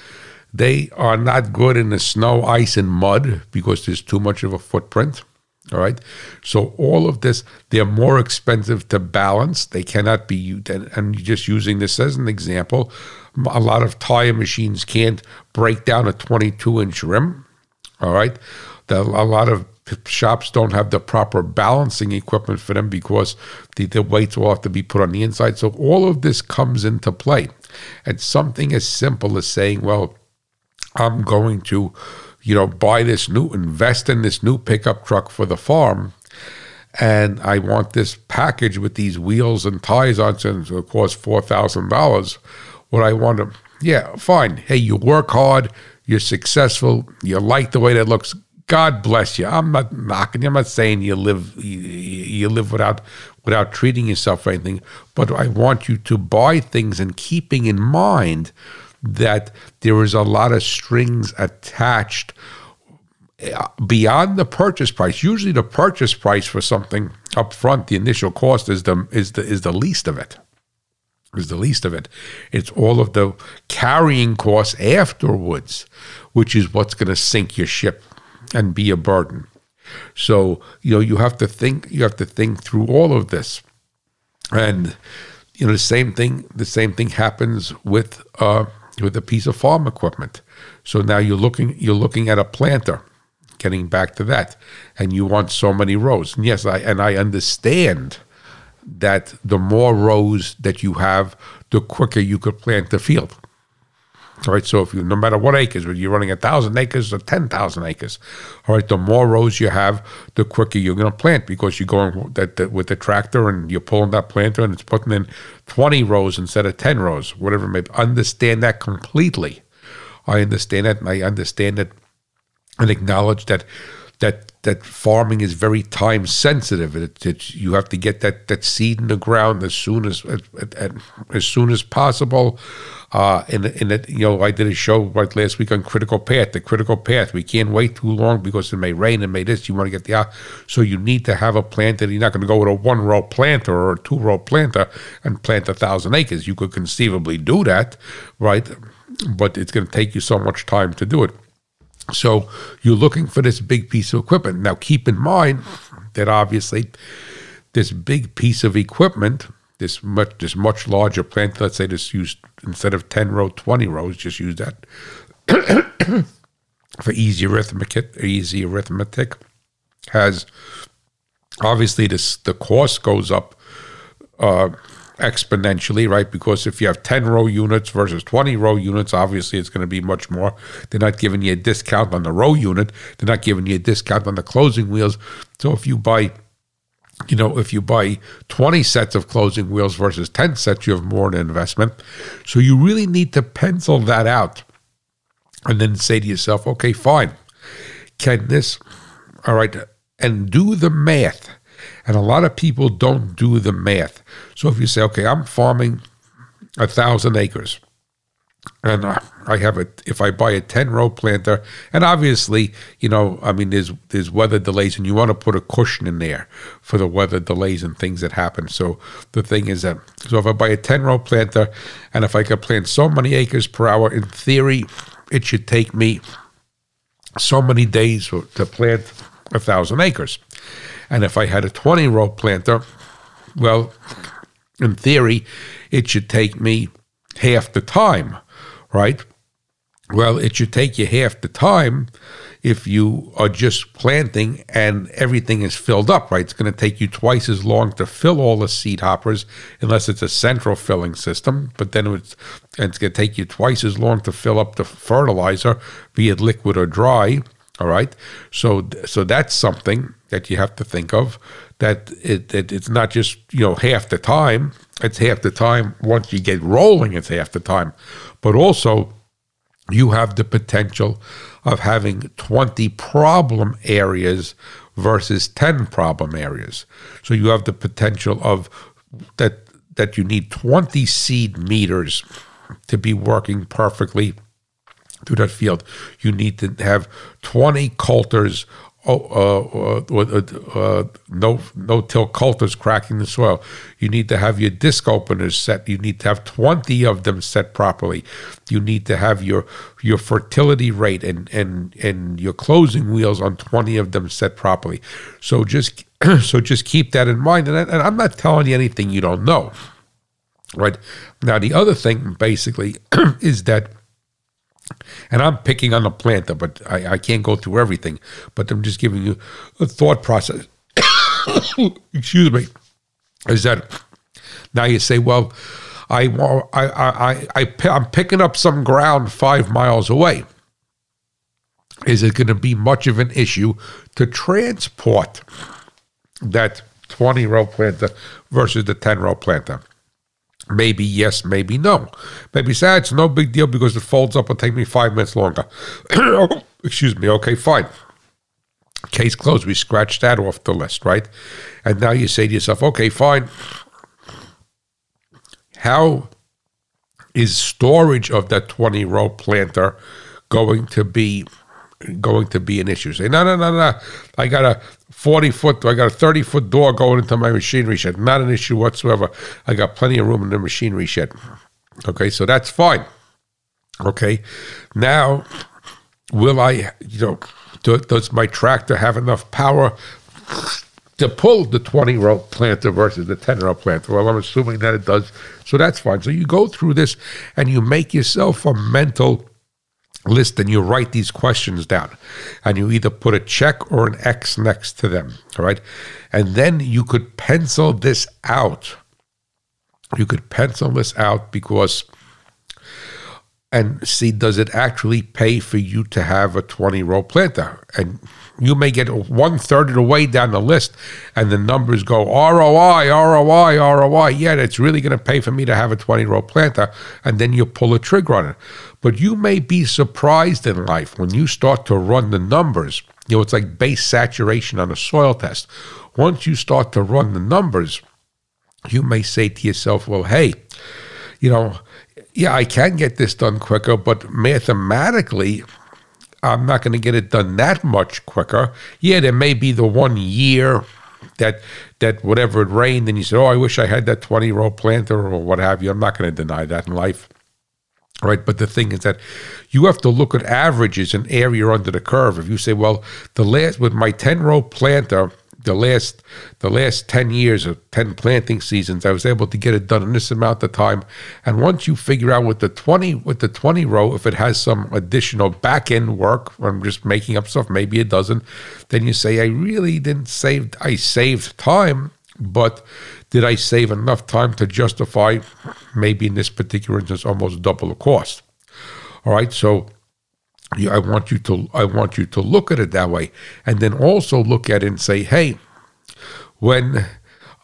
they are not good in the snow, ice, and mud because there's too much of a footprint. All right. So all of this, they're more expensive to balance. They cannot be used. And just using this as an example, a lot of tire machines can't break down a 22 inch rim. All right. a lot of shops don't have the proper balancing equipment for them because the, the weights will have to be put on the inside. So all of this comes into play. And something as simple as saying, well, I'm going to, you know, buy this new, invest in this new pickup truck for the farm. And I want this package with these wheels and tires on it, and it'll cost $4,000. What I want to, yeah, fine. Hey, you work hard, you're successful, you like the way that looks God bless you. I'm not knocking you. I'm not saying you live you, you live without without treating yourself or anything, but I want you to buy things and keeping in mind that there is a lot of strings attached uh, beyond the purchase price. Usually, the purchase price for something up front, the initial cost is the is the is the least of it. Is the least of it. It's all of the carrying costs afterwards, which is what's going to sink your ship and be a burden. So you know you have to think you have to think through all of this, and you know the same thing the same thing happens with uh, with a piece of farm equipment. So now you're looking you're looking at a planter. Getting back to that, and you want so many rows. And yes, I and I understand that the more rows that you have, the quicker you could plant the field. Right, so if you, no matter what acres, whether you're running a thousand acres or ten thousand acres, all right, the more rows you have, the quicker you're going to plant because you're going that, that, with the tractor and you're pulling that planter and it's putting in twenty rows instead of ten rows, whatever may. Understand that completely. I understand that, and I understand it, and acknowledge that that that farming is very time sensitive. It, it, you have to get that, that seed in the ground as soon as as soon as possible. Uh, and and you know, I did a show right last week on critical path. The critical path. We can't wait too long because it may rain and may this. You want to get the out, so you need to have a plant that you're not going to go with a one row planter or a two row planter and plant a thousand acres. You could conceivably do that, right? But it's going to take you so much time to do it. So you're looking for this big piece of equipment. Now, keep in mind that obviously this big piece of equipment, this much this much larger plant, let's say this used instead of 10 row, 20 rows, just use that for easy arithmetic, easy arithmetic, has obviously this the cost goes up uh, exponentially, right? Because if you have 10 row units versus 20 row units, obviously it's going to be much more. They're not giving you a discount on the row unit, they're not giving you a discount on the closing wheels. So if you buy you know, if you buy 20 sets of closing wheels versus 10 sets, you have more in investment. So you really need to pencil that out and then say to yourself, okay, fine. Can this, all right, and do the math And a lot of people don't do the math. So if you say, okay, I'm farming a thousand acres, and I have a if I buy a ten row planter, and obviously, you know, I mean, there's there's weather delays, and you want to put a cushion in there for the weather delays and things that happen. So the thing is that so if I buy a ten row planter, and if I could plant so many acres per hour, in theory, it should take me so many days to plant a thousand acres. And if I had a twenty row planter, well, in theory, it should take me half the time right? Well, it should take you half the time if you are just planting and everything is filled up, right? It's going to take you twice as long to fill all the seed hoppers unless it's a central filling system, but then it's, it's going to take you twice as long to fill up the fertilizer, be it liquid or dry, all right? So so that's something that you have to think of that it, it it's not just, you know, half the time, it's half the time once you get rolling it's half the time but also you have the potential of having 20 problem areas versus 10 problem areas. So you have the potential of that that you need 20 seed meters to be working perfectly through that field. You need to have 20 coulters oh, uh, uh, uh, no no till coulters cracking the soil. You need to have your disc openers set. You need to have twenty of them set properly. You need to have your your fertility rate and and and your closing wheels on twenty of them set properly. So just so just keep that in mind. And, I, and I'm not telling you anything you don't know. Right now, the other thing basically is that and I'm picking on the planter, but I, I can't go through everything. But I'm just giving you a thought process. Excuse me. Is that now you say, well, I, I, I, I, I'm picking up some ground five miles away. Is it going to be much of an issue to transport that 20 row planter versus the 10 row planter? Maybe yes, maybe no. Maybe say it's no big deal because it folds up and take me five minutes longer. Excuse me. Okay, fine. Case closed. We scratched that off the list, right? And now you say to yourself, okay, fine. How is storage of that 20 row planter going to be going to be an issue? Say, no, no, no, no. I got a 40 foot, I got a 30 foot door going into my machinery shed. Not an issue whatsoever. I got plenty of room in the machinery shed. Okay, so that's fine. Okay, now, will I, you know, do, does my tractor have enough power to pull the 20 row planter versus the 10 row planter? Well, I'm assuming that it does. So that's fine. So you go through this and you make yourself a mental list and you write these questions down and you either put a check or an X next to them. All right. And then you could pencil this out. You could pencil this out because and see does it actually pay for you to have a 20 row planter and you may get one third of the way down the list and the numbers go ROI, ROI, ROI. Yeah, it's really going to pay for me to have a 20 row planter. And then you pull a trigger on it. But you may be surprised in life when you start to run the numbers. You know, it's like base saturation on a soil test. Once you start to run the numbers, you may say to yourself, well, hey, you know, yeah, I can get this done quicker, but mathematically, I'm not going to get it done that much quicker. Yeah, there may be the one year that that whatever it rained and you said, "Oh, I wish I had that 20 row planter or what have you." I'm not going to deny that in life. Right, but the thing is that you have to look at averages and area under the curve. If you say, "Well, the last with my 10 row planter, the last the last 10 years of 10 planting seasons i was able to get it done in this amount of time. And once you figure out with the 20 with the 20 row if it has some additional back end work i'm just making up stuff maybe it doesn't then you say i really didn't save i saved time but did i save enough time to justify maybe in this particular instance almost double the cost? All right so I want you to I want you to look at it that way, and then also look at it and say, hey, when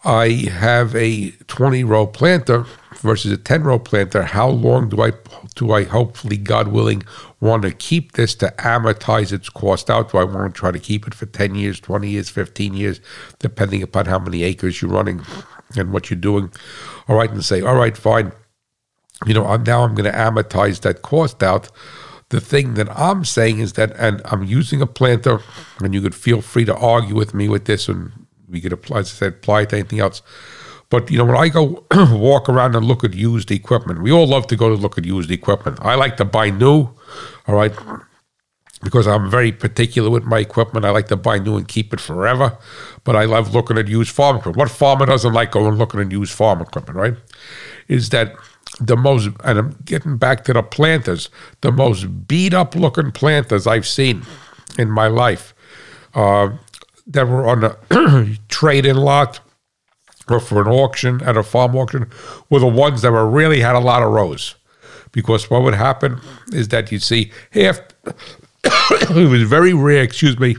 I have a 20 row planter, versus a 10 row planter, how long do I do I hopefully, God willing, want to keep this to amortize its cost out? Do I want to try to keep it for 10 years, 20 years, 15 years, depending upon how many acres you're running and what you're doing? All right, and say, all right, fine. You know, now I'm going to amortize that cost out. The thing that I'm saying is that, and I'm using a planter, and you could feel free to argue with me with this, and we could apply, as I said, apply to anything else but you know, when I go walk around and look at used equipment, we all love to go to look at used equipment. I like to buy new, all right, because I'm very particular with my equipment. I like to buy new and keep it forever. But I love looking at used farm equipment. What farmer doesn't like going looking at used farm equipment, right? Is that the most, and I'm getting back to the planters, the most beat up looking planters I've seen in my life uh, that were on a trade in lot or for an auction at a farm auction were the ones that were really had a lot of rows. Because what would happen is that you'd see half, it was very rare, excuse me,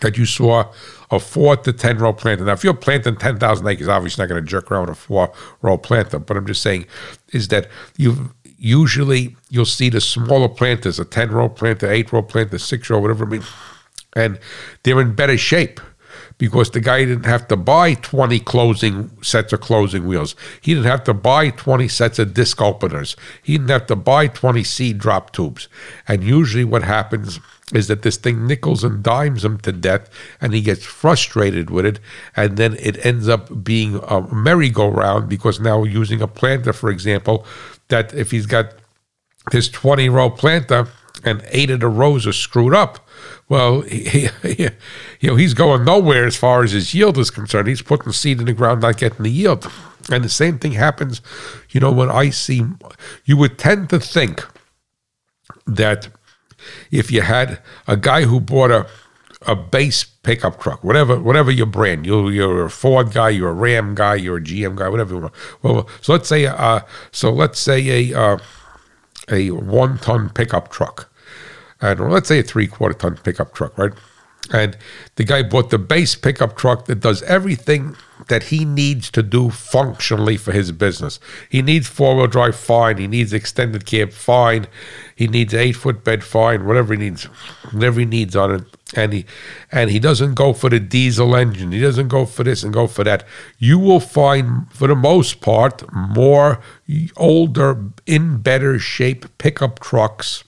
that you saw a four to 10 row planter. Now, if you're planting 10,000 acres, obviously not going to jerk around with a four row planter, but I'm just saying is that you usually you'll see the smaller planters, a 10 row planter, eight row planter, six row, whatever it means, and they're in better shape because the guy didn't have to buy 20 closing sets of closing wheels. He didn't have to buy 20 sets of disc openers. He didn't have to buy 20 seed drop tubes. And usually what happens is that this thing nickels and dimes him to death and he gets frustrated with it and then it ends up being a merry-go-round because now using a planter for example that if he's got his 20 row planter and eight of the rows are screwed up well, he, he, you know, he's going nowhere as far as his yield is concerned. He's putting seed in the ground, not getting the yield. And the same thing happens, you know, when I see, you would tend to think that if you had a guy who bought a, a base pickup truck, whatever whatever your brand, you you're a Ford guy, you're a Ram guy, you're a GM guy, whatever you want. Well, so let's say uh, so let's say a uh, a one ton pickup truck and let's say a three quarter ton pickup truck, right? And the guy bought the base pickup truck that does everything that he needs to do functionally for his business. He needs four wheel drive, fine. He needs extended cab, fine. He needs eight foot bed, fine. Whatever he needs, whatever he needs on it. And he and he doesn't go for the diesel engine. He doesn't go for this and go for that. You will find, for the most part, more older, in better shape pickup trucks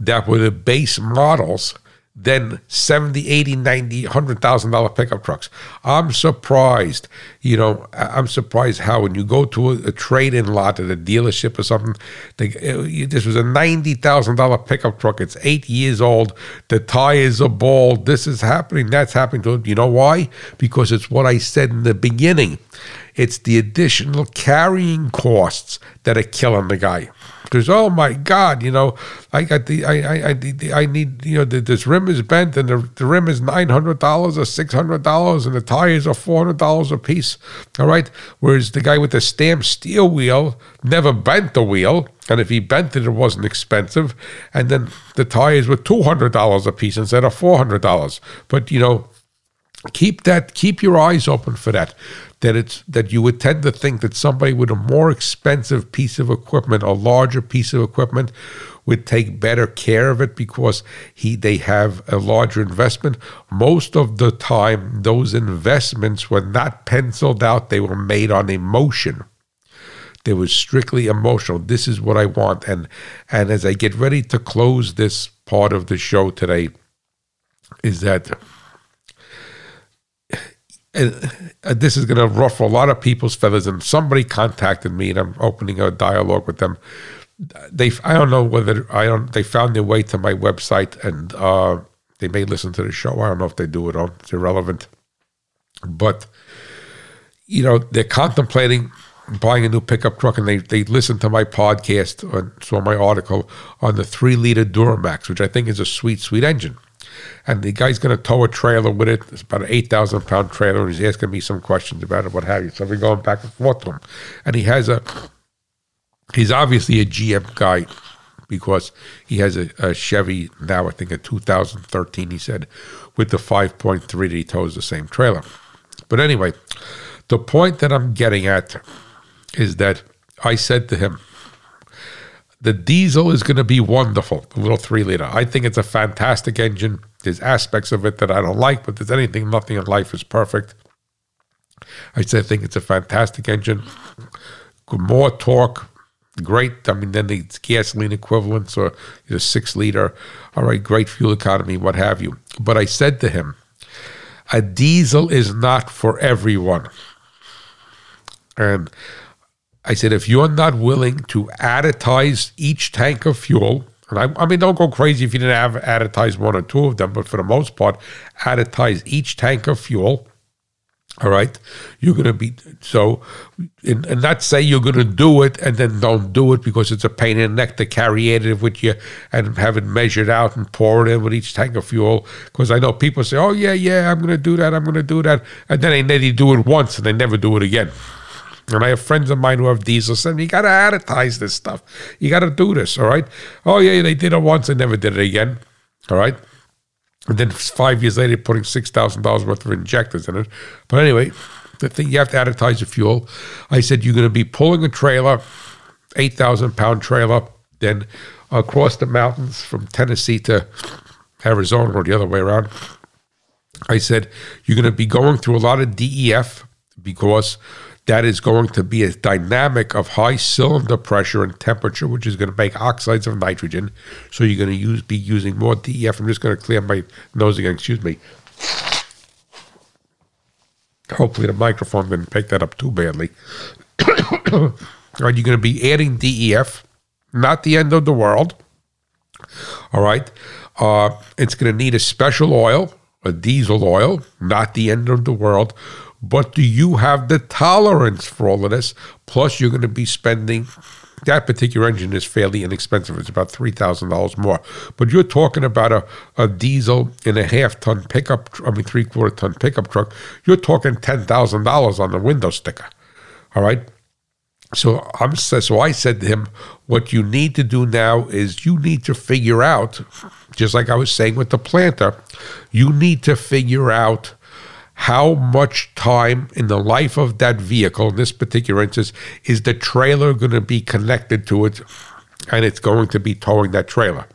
that were the base models than 70 80 90 100000 dollar pickup trucks. I'm surprised you know i'm surprised how when you go to a, a trade-in lot at a dealership or something they, uh, this was a $90000 pickup truck. It's eight years old. The tires are bald. This is happening. That's happening to you know why? Because it's what i said in the beginning it's the additional carrying costs that are killing the guy. Because oh my god you know i got the i i i, I need you know the, this rim is bent and the, the rim is $900 or $600 and the tires are $400 a piece. All right? Whereas the guy with the stamped steel wheel never bent the wheel and if he bent it it wasn't expensive. And then the tires were $200 a piece instead of $400 but you know keep that keep your eyes open for that that it's that you would tend to think that somebody with a more expensive piece of equipment a larger piece of equipment would take better care of it because he they have a larger investment. Most of the time those investments were not penciled out. They were made on emotion. They were strictly emotional. This is what i want. And and as i get ready to close this part of the show today is that and uh, this is going to ruffle a lot of people's feathers. And somebody contacted me, and I'm opening a dialogue with them. They, I don't know whether I don't. They found their way to my website, and uh, they may listen to the show. I don't know if they do it. All it's irrelevant. But you know, they're contemplating buying a new pickup truck, and they they listened to my podcast and saw my article on the three liter Duramax, which I think is a sweet, sweet engine and the guy's going to tow a trailer with it. It's about an 8,000 pound trailer, and he's asking me some questions about it, what have you. So we're going back and forth to him. And he has a, he's obviously a GM guy because he has a, a Chevy now, I think a 2013, he said, with the 5.3 that he tows the same trailer. But anyway, the point that I'm getting at is that I said to him, the diesel is going to be wonderful, the little three liter. I think it's a fantastic engine. There's aspects of it that I don't like, but there's anything, nothing in life is perfect. I said, I think it's a fantastic engine. More torque, great. I mean, then the gasoline equivalents or a six liter, all right, great fuel economy, what have you. But I said to him, a diesel is not for everyone. And I said, if you're not willing to additize each tank of fuel, and I, I, mean, don't go crazy if you didn't have additize one or two of them, but for the most part, additize each tank of fuel. All right, you're going to be so, and, and not say you're going to do it and then don't do it because it's a pain in the neck to carry it with you and have it measured out and pour it in with each tank of fuel. Because I know people say, "Oh yeah, yeah, I'm going to do that, I'm going to do that," and then they, they do it once and they never do it again. And I have friends of mine who have diesel saying, you got to additize this stuff. You got to do this, all right? Oh, yeah, they did it once They never did it again, all right? And then five years later, putting $6,000 worth of injectors in it. But anyway, the thing, you have to additize the fuel. I said, you're going to be pulling a trailer, 8,000 pound trailer, then across the mountains from Tennessee to Arizona or the other way around. I said, you're going to be going through a lot of DEF because that is going to be a dynamic of high cylinder pressure and temperature, which is going to make oxides of nitrogen. So you're going to use be using more DEF. I'm just going to clear my nose again. Excuse me. Hopefully the microphone didn't pick that up too badly. Are you going to be adding DEF. Not the end of the world. All right. Uh, it's going to need a special oil, a diesel oil. Not the end of the world but do you have the tolerance for all of this? Plus, you're going to be spending. That particular engine is fairly inexpensive. It's about three thousand dollars more. But you're talking about a, a diesel in a half ton pickup. I mean, three quarter ton pickup truck. You're talking ten thousand dollars on the window sticker. All right. So I'm so I said to him, what you need to do now is you need to figure out, just like I was saying with the planter, you need to figure out how much time in the life of that vehicle, in this particular instance, is the trailer going to be connected to it and it's going to be towing that trailer.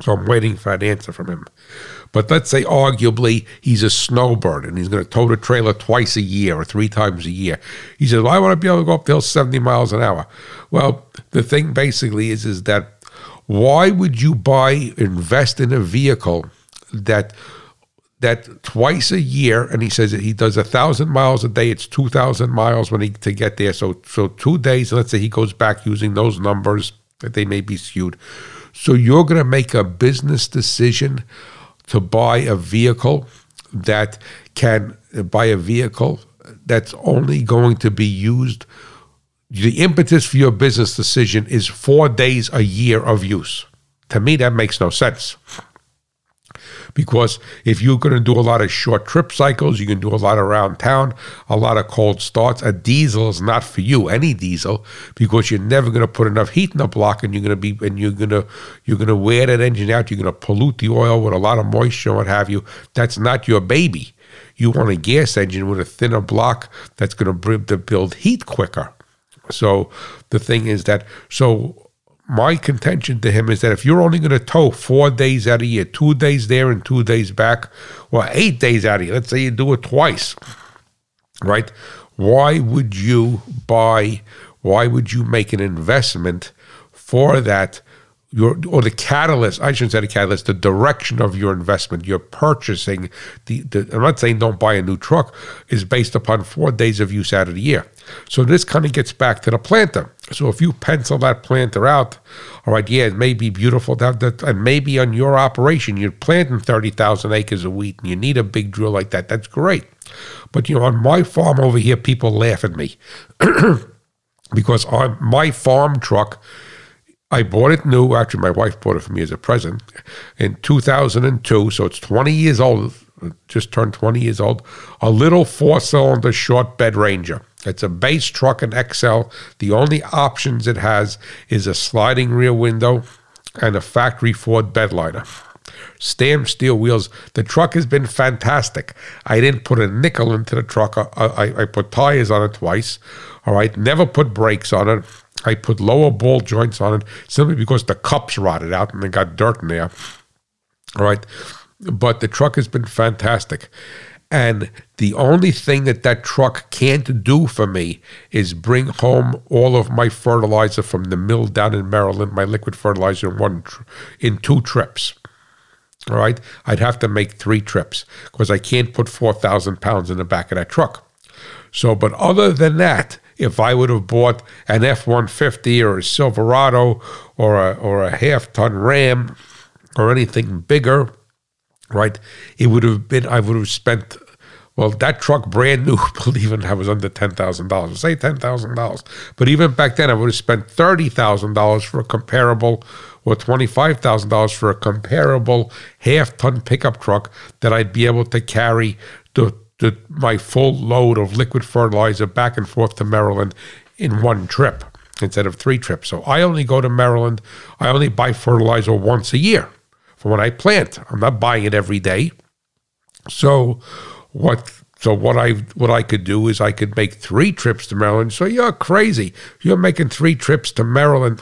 So I'm waiting for an answer from him. But let's say, arguably, he's a snowbird and he's going to tow the trailer twice a year or three times a year. He says, well, I want to be able to go up the hill 70 miles an hour. Well, the thing basically is, is that why would you buy, invest in a vehicle that that twice a year, and he says he does a thousand miles a day. It's two thousand miles when he to get there. So so two days. Let's say he goes back using those numbers that they may be skewed. So you're going to make a business decision to buy a vehicle that can uh, buy a vehicle that's only going to be used. The impetus for your business decision is four days a year of use. To me, that makes no sense because if you're going to do a lot of short trip cycles, you can do a lot around town, a lot of cold starts. A diesel is not for you, any diesel, because you're never going to put enough heat in the block, and you're going to be and you're going to you're going to wear that engine out. You're going to pollute the oil with a lot of moisture, what have you. That's not your baby. You want a gas engine with a thinner block that's going to build heat quicker. So the thing is that so my contention to him is that if you're only going to tow four days out of year, two days there and two days back, or eight days out of year, let's say you do it twice, right? Why would you buy, why would you make an investment for that? Your, or the catalyst, I shouldn't say the catalyst, the direction of your investment, you're purchasing the, the I'm not saying don't buy a new truck, is based upon four days of use out of the year. So this kind of gets back to the planter. So if you pencil that planter out, all right, yeah, it may be beautiful, that, that, and maybe on your operation you're planting 30,000 acres of wheat and you need a big drill like that. That's great. But, you know, on my farm over here, people laugh at me because on my farm truck, I bought it new. Actually, my wife bought it for me as a present in 2002. So it's 20 years old, just turned 20 years old. A little four cylinder short bed Ranger. It's a base truck and XL. The only options it has is a sliding rear window and a factory Ford bedliner. Stamped steel wheels. The truck has been fantastic. I didn't put a nickel into the truck. I, I, I put tires on it twice. All right. Never put brakes on it. I put lower ball joints on it simply because the cups rotted out and they got dirt in there. All right. But the truck has been fantastic. And the only thing that that truck can't do for me is bring home all of my fertilizer from the mill down in Maryland, my liquid fertilizer in one in two trips. All right, I'd have to make three trips because I can't put four thousand pounds in the back of that truck. So, but other than that, if I would have bought an F one fifty or a Silverado or a or a half ton Ram or anything bigger, right? It would have been, I would have spent, well, that truck brand new, believe it, I was under $10,000. Say $10,000. But even back then, I would have spent $30,000 for a comparable or $25,000 for a comparable half ton pickup truck that I'd be able to carry the, the, my full load of liquid fertilizer back and forth to Maryland in one trip instead of three trips. So I only go to Maryland, I only buy fertilizer once a year for when I plant. I'm not buying it every day. So what so what I what I could do is I could make three trips to Maryland. So you're crazy. You're making three trips to Maryland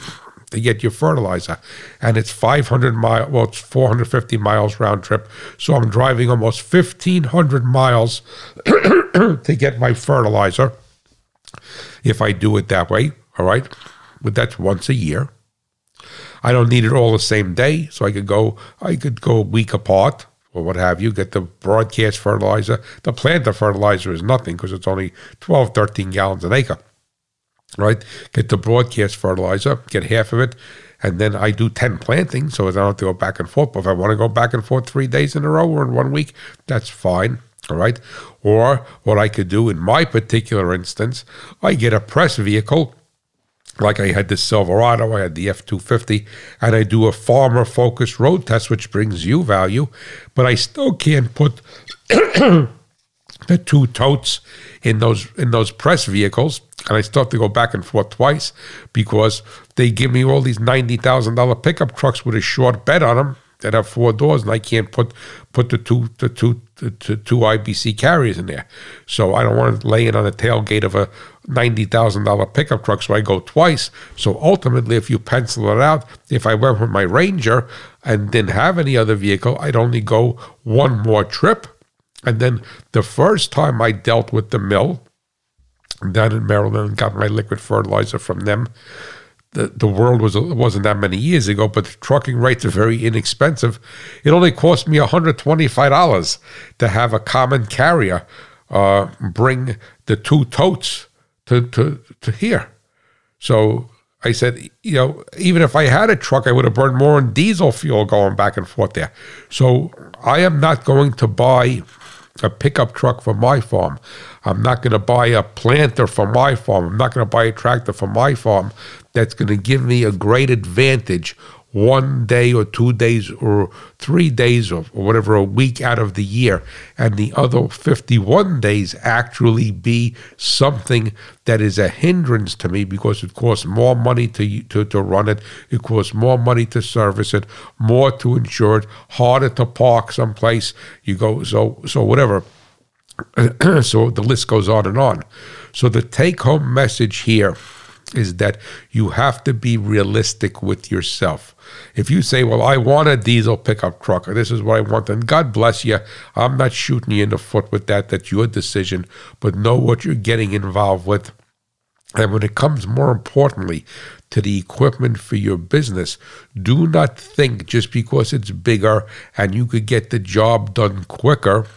to get your fertilizer, and it's 500 miles. Well, it's 450 miles round trip. So I'm driving almost 1,500 miles to get my fertilizer. If I do it that way, all right, but that's once a year. I don't need it all the same day, so I could go I could go a week apart or what have you, get the broadcast fertilizer. The planter fertilizer is nothing because it's only 12, 13 gallons an acre. Right? Get the broadcast fertilizer, get half of it, and then I do 10 plantings, so I don't have to go back and forth. But if I want to go back and forth three days in a row or in one week, that's fine. All right. Or what I could do in my particular instance, I get a press vehicle like I had the Silverado, I had the F 250, and I do a farmer focused road test, which brings you value, but I still can't put the two totes in those in those press vehicles, and I still have to go back and forth twice because they give me all these ninety thousand dollar pickup trucks with a short bed on them that have four doors, and I can't put put the two the two the, two IBC carriers in there. So I don't want to lay it on the tailgate of a ninety thousand dollar pickup truck. So I go twice. So ultimately, if you pencil it out, if I went with my Ranger and didn't have any other vehicle, I'd only go one more trip. And then the first time I dealt with the mill down in Maryland and got my liquid fertilizer from them the, the world was wasn't that many years ago, but trucking rates are very inexpensive. It only cost me $125 to have a common carrier uh, bring the two totes to, to, to here. So I said, you know, even if I had a truck, I would have burned more diesel fuel going back and forth there. So I am not going to buy a pickup truck for my farm. I'm not going to buy a planter for my farm. I'm not going to buy a tractor for my farm that's going to give me a great advantage one day or two days or three days or, whatever a week out of the year and the other 51 days actually be something that is a hindrance to me because it costs more money to, to, to run it it costs more money to service it more to insure it harder to park someplace you go so so whatever. So the list goes on and on. So the take home message here is that you have to be realistic with yourself. If you say, Well, I want a diesel pickup truck, or this is what I want, then God bless you. I'm not shooting you in the foot with that. That's your decision, but know what you're getting involved with. And when it comes more importantly to the equipment for your business, do not think just because it's bigger and you could get the job done quicker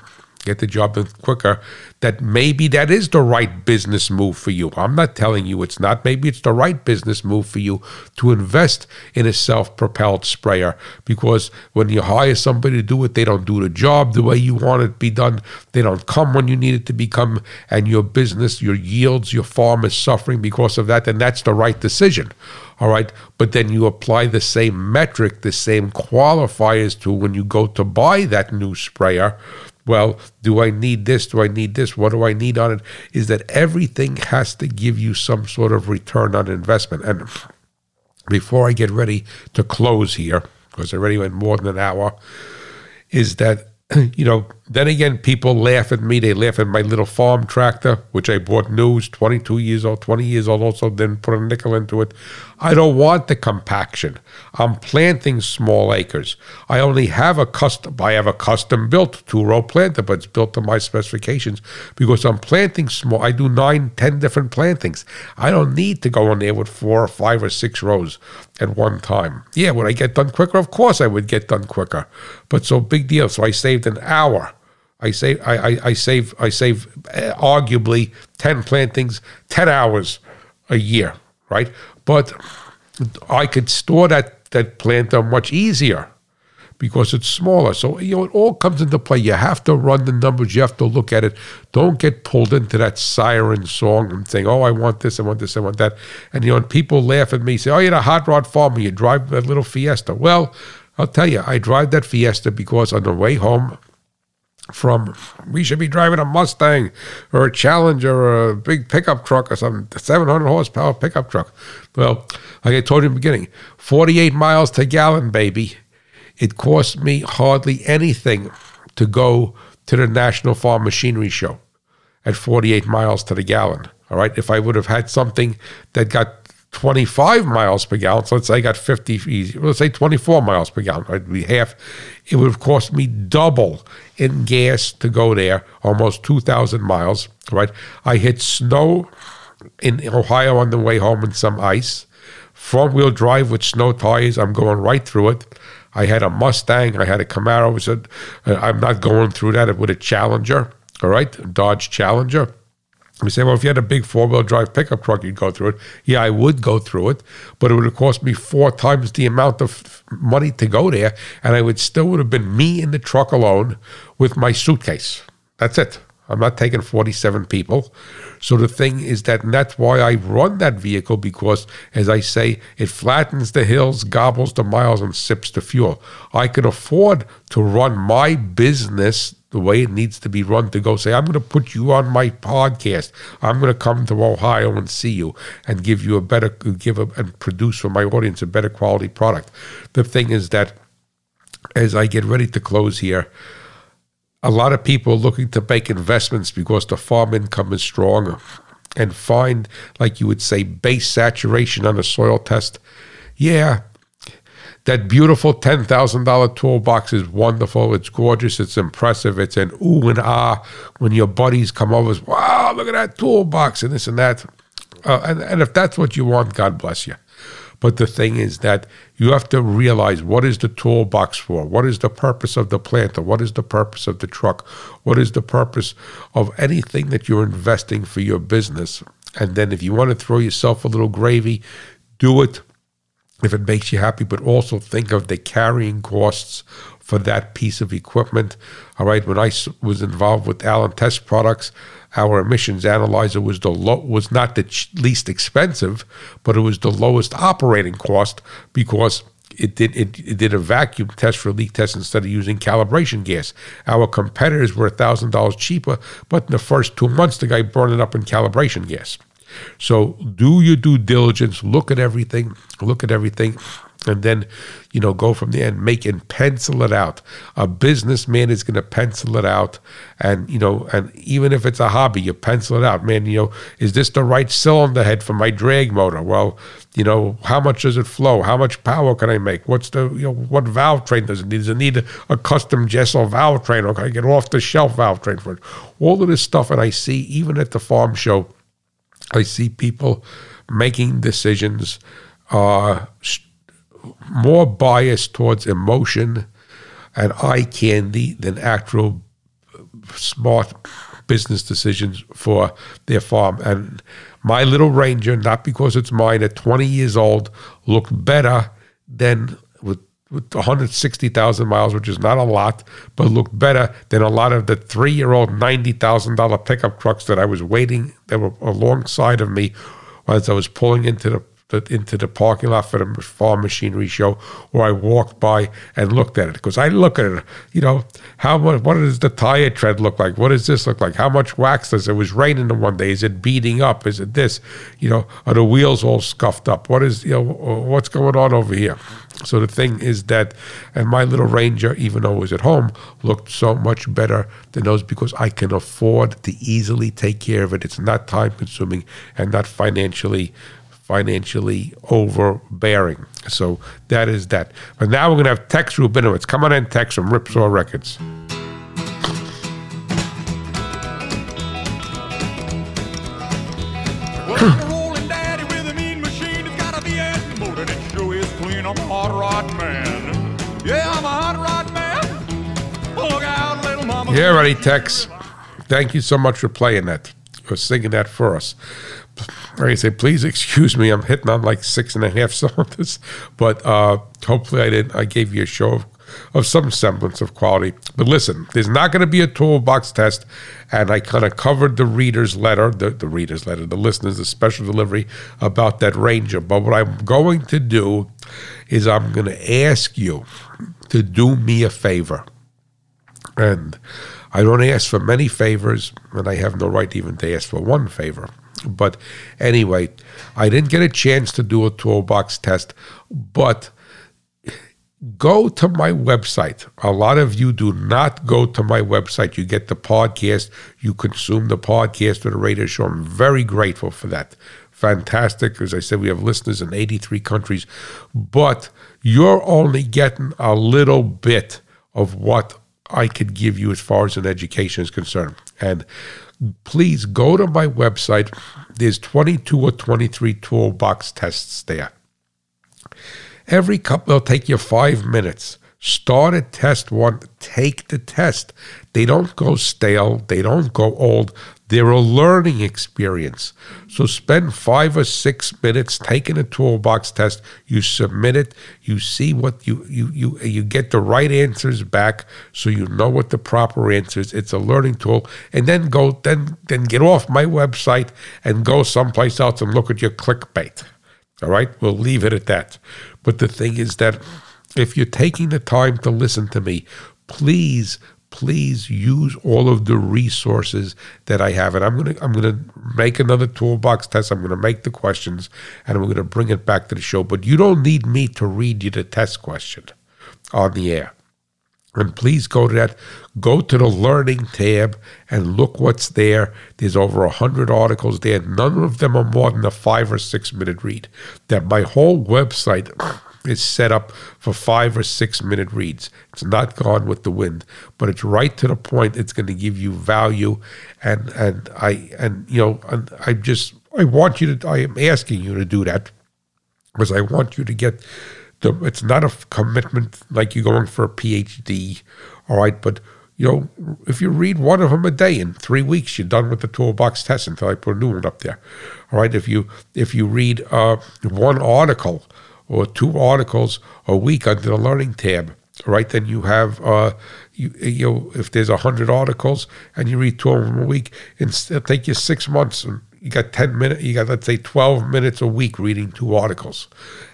get the job done quicker, that maybe that is the right business move for you. I'm not telling you it's not. Maybe it's the right business move for you to invest in a self propelled sprayer because when you hire somebody to do it, they don't do the job the way you want it to be done. They don't come when you need it to become, and your business, your yields, your farm is suffering because of that, and that's the right decision. All right. But then you apply the same metric, the same qualifiers to when you go to buy that new sprayer well, do I need this? Do I need this? What do I need on it? Is that everything has to give you some sort of return on investment. And before I get ready to close here, because I already went more than an hour, is that you know, then again, people laugh at me. They laugh at my little farm tractor, which I bought new, 22 years old, 20 years old, also didn't put a nickel into it. I don't want the compaction. I'm planting small acres. I only have a custom, I have a custom built two row planter, but it's built to my specifications because I'm planting small. I do nine, ten different plantings. I don't need to go in there with four or five or six rows at one time. Yeah, would I get done quicker? Of course I would get done quicker. But so big deal. So I saved an hour. I save I, I, I save I save uh, arguably ten plantings, ten hours a year, right? But I could store that that planter much easier because it's smaller. So you know it all comes into play. You have to run the numbers. You have to look at it. Don't get pulled into that siren song and saying, "Oh, I want this, I want this, I want that." And you know, and people laugh at me, say, "Oh, you're a hot rod farmer. You drive that little Fiesta." Well, I'll tell you, I drive that Fiesta because on the way home from we should be driving a Mustang or a Challenger or a big pickup truck or some 700 horsepower pickup truck. Well, like I told you in the beginning, 48 miles to gallon, baby. It cost me hardly anything to go to the National Farm Machinery Show at 48 miles to the gallon. All right. If I would have had something that got 25 miles per gallon. So let's say I got 50 easy. Let's say 24 miles per gallon. It'd be half. It would have cost me double in gas to go there, almost 2,000 miles. Right. I hit snow in Ohio on the way home and some ice. Front wheel drive with snow tires. I'm going right through it. I had a Mustang. I had a Camaro. So uh, I'm not going through that with a Challenger. All right. Dodge Challenger. You say, well, if you had a big four wheel drive pickup truck, you'd go through it. Yeah, I would go through it, but it would have cost me four times the amount of money to go there, and I would still would have been me in the truck alone with my suitcase. That's it. I'm not taking 47 people. So the thing is that, and that's why I run that vehicle because, as I say, it flattens the hills, gobbles the miles, and sips the fuel. I can afford to run my business the way it needs to be run to go say, I'm going to put you on my podcast. I'm going to come to Ohio and see you and give you a better, give a, and produce for my audience a better quality product. The thing is that as I get ready to close here, a lot of people are looking to make investments because the farm income is strong and find, like you would say, base saturation on a soil test. Yeah, that beautiful $10,000 toolbox is wonderful. It's gorgeous. It's impressive. It's an ooh and ah when your buddies come over. Wow, look at that toolbox and this and that. Uh, and, and if that's what you want, God bless you. But the thing is that you have to realize what is the toolbox for? What is the purpose of the planter? What is the purpose of the truck? What is the purpose of anything that you're investing for your business? And then if you want to throw yourself a little gravy, do it if it makes you happy, but also think of the carrying costs for that piece of equipment. All right, when I was involved with Allen Test Products, our emissions analyzer was the low, was not the ch- least expensive, but it was the lowest operating cost because it did it, it, did a vacuum test for leak test instead of using calibration gas. Our competitors were thousand dollars cheaper, but in the first two months, the guy burned it up in calibration gas. So do your due diligence, look at everything, look at everything, and then, you know, go from there and make and pencil it out. A businessman is going to pencil it out, and you know, and even if it's a hobby, you pencil it out. Man, you know, is this the right cylinder head for my drag motor? Well, you know, how much does it flow? How much power can I make? What's the, you know, what valve train does it need? Does it need a, custom Jesel valve train, or can I get off the shelf valve train for it? All of this stuff, and I see even at the farm show I see people making decisions uh, more biased towards emotion and eye candy than actual smart business decisions for their farm. And my little Ranger, not because it's mine, at 20 years old, looked better than with with 160,000 miles, which is not a lot, but looked better than a lot of the three year old $90,000 pickup trucks that I was waiting, that were alongside of me as I was pulling into the into the parking lot for the farm machinery show, or I walked by and looked at it because I look at it. You know, how much? What does the tire tread look like? What does this look like? How much wax does it? Was raining the one day? Is it beating up? Is it this? You know, are the wheels all scuffed up? What is you know what's going on over here? So the thing is that, and my little Ranger, even though it was at home, looked so much better than those because I can afford to easily take care of it. It's not time consuming and not financially financially overbearing. So that is that. But now we're going to have Tex Rubinowitz. Come on in, Tex from Ripsaw Records. Well, rolling daddy with a mean machine. It's gotta be a motor that sure is clean. I'm a hot rod man. Yeah, I'm a hot rod man. Look out, little mama. Yeah, ready, Tex. Thank you so much for playing that, for singing that for us. I say, please excuse me. I'm hitting on like six and a half cylinders, but uh, hopefully I didn't. I gave you a show of, of some semblance of quality. But listen, there's not going to be a toolbox test, and I kind of covered the reader's letter, the, the reader's letter, the listeners, the special delivery about that Ranger. But what I'm going to do is I'm going to ask you to do me a favor, and I don't ask for many favors, and I have no right even to ask for one favor. But anyway, I didn't get a chance to do a toolbox test, but go to my website. A lot of you do not go to my website. You get the podcast, you consume the podcast or the radio show. I'm very grateful for that. Fantastic. As I said, we have listeners in 83 countries, but you're only getting a little bit of what I could give you as far as an education is concerned. And please go to my website. There's 22 or 23 toolbox tests there. Every couple, it'll take you five minutes. Start at test one, take the test. They don't go stale, they don't go old. They're a learning experience. So spend five or six minutes taking a toolbox test. You submit it. You see what you you you you get the right answers back, so you know what the proper answers. It's a learning tool, and then go then then get off my website and go someplace else and look at your clickbait. All right, we'll leave it at that. But the thing is that if you're taking the time to listen to me, please please use all of the resources that I have. And I'm gonna I'm gonna make another toolbox test. I'm gonna make the questions and I'm gonna bring it back to the show. But you don't need me to read you the test question on the air. And please go to that, go to the learning tab and look what's there. There's over a hundred articles there. None of them are more than a five or six minute read. That my whole website is set up for five or six minute reads. It's not gone with the wind, but it's right to the point. It's going to give you value, and and I and you know and I just I want you to I am asking you to do that because I want you to get the. It's not a commitment like you're going for a PhD, all right, but. You know, if you read one of them a day in three weeks, you're done with the toolbox test until I put a new one up there. All right. If you if you read uh, one article, or two articles a week under the learning tab. Right then, you have uh, you you know, if there's hundred articles and you read two of them a week, it'll take you six months. You got ten minutes. You got let's say twelve minutes a week reading two articles,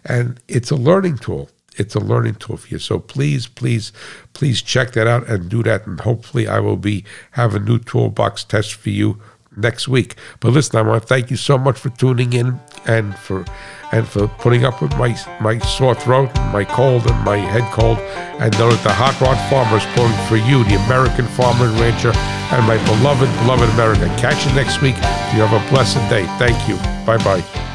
and it's a learning tool. It's a learning tool for you. So please, please, please check that out and do that. And hopefully, I will be have a new toolbox test for you next week. But listen, I want to thank you so much for tuning in and for and for putting up with my my sore throat, and my cold, and my head cold. And know that the Hot Rod Farmer is pulling for you, the American farmer and rancher, and my beloved, beloved America. Catch you next week. You have a blessed day. Thank you. Bye bye.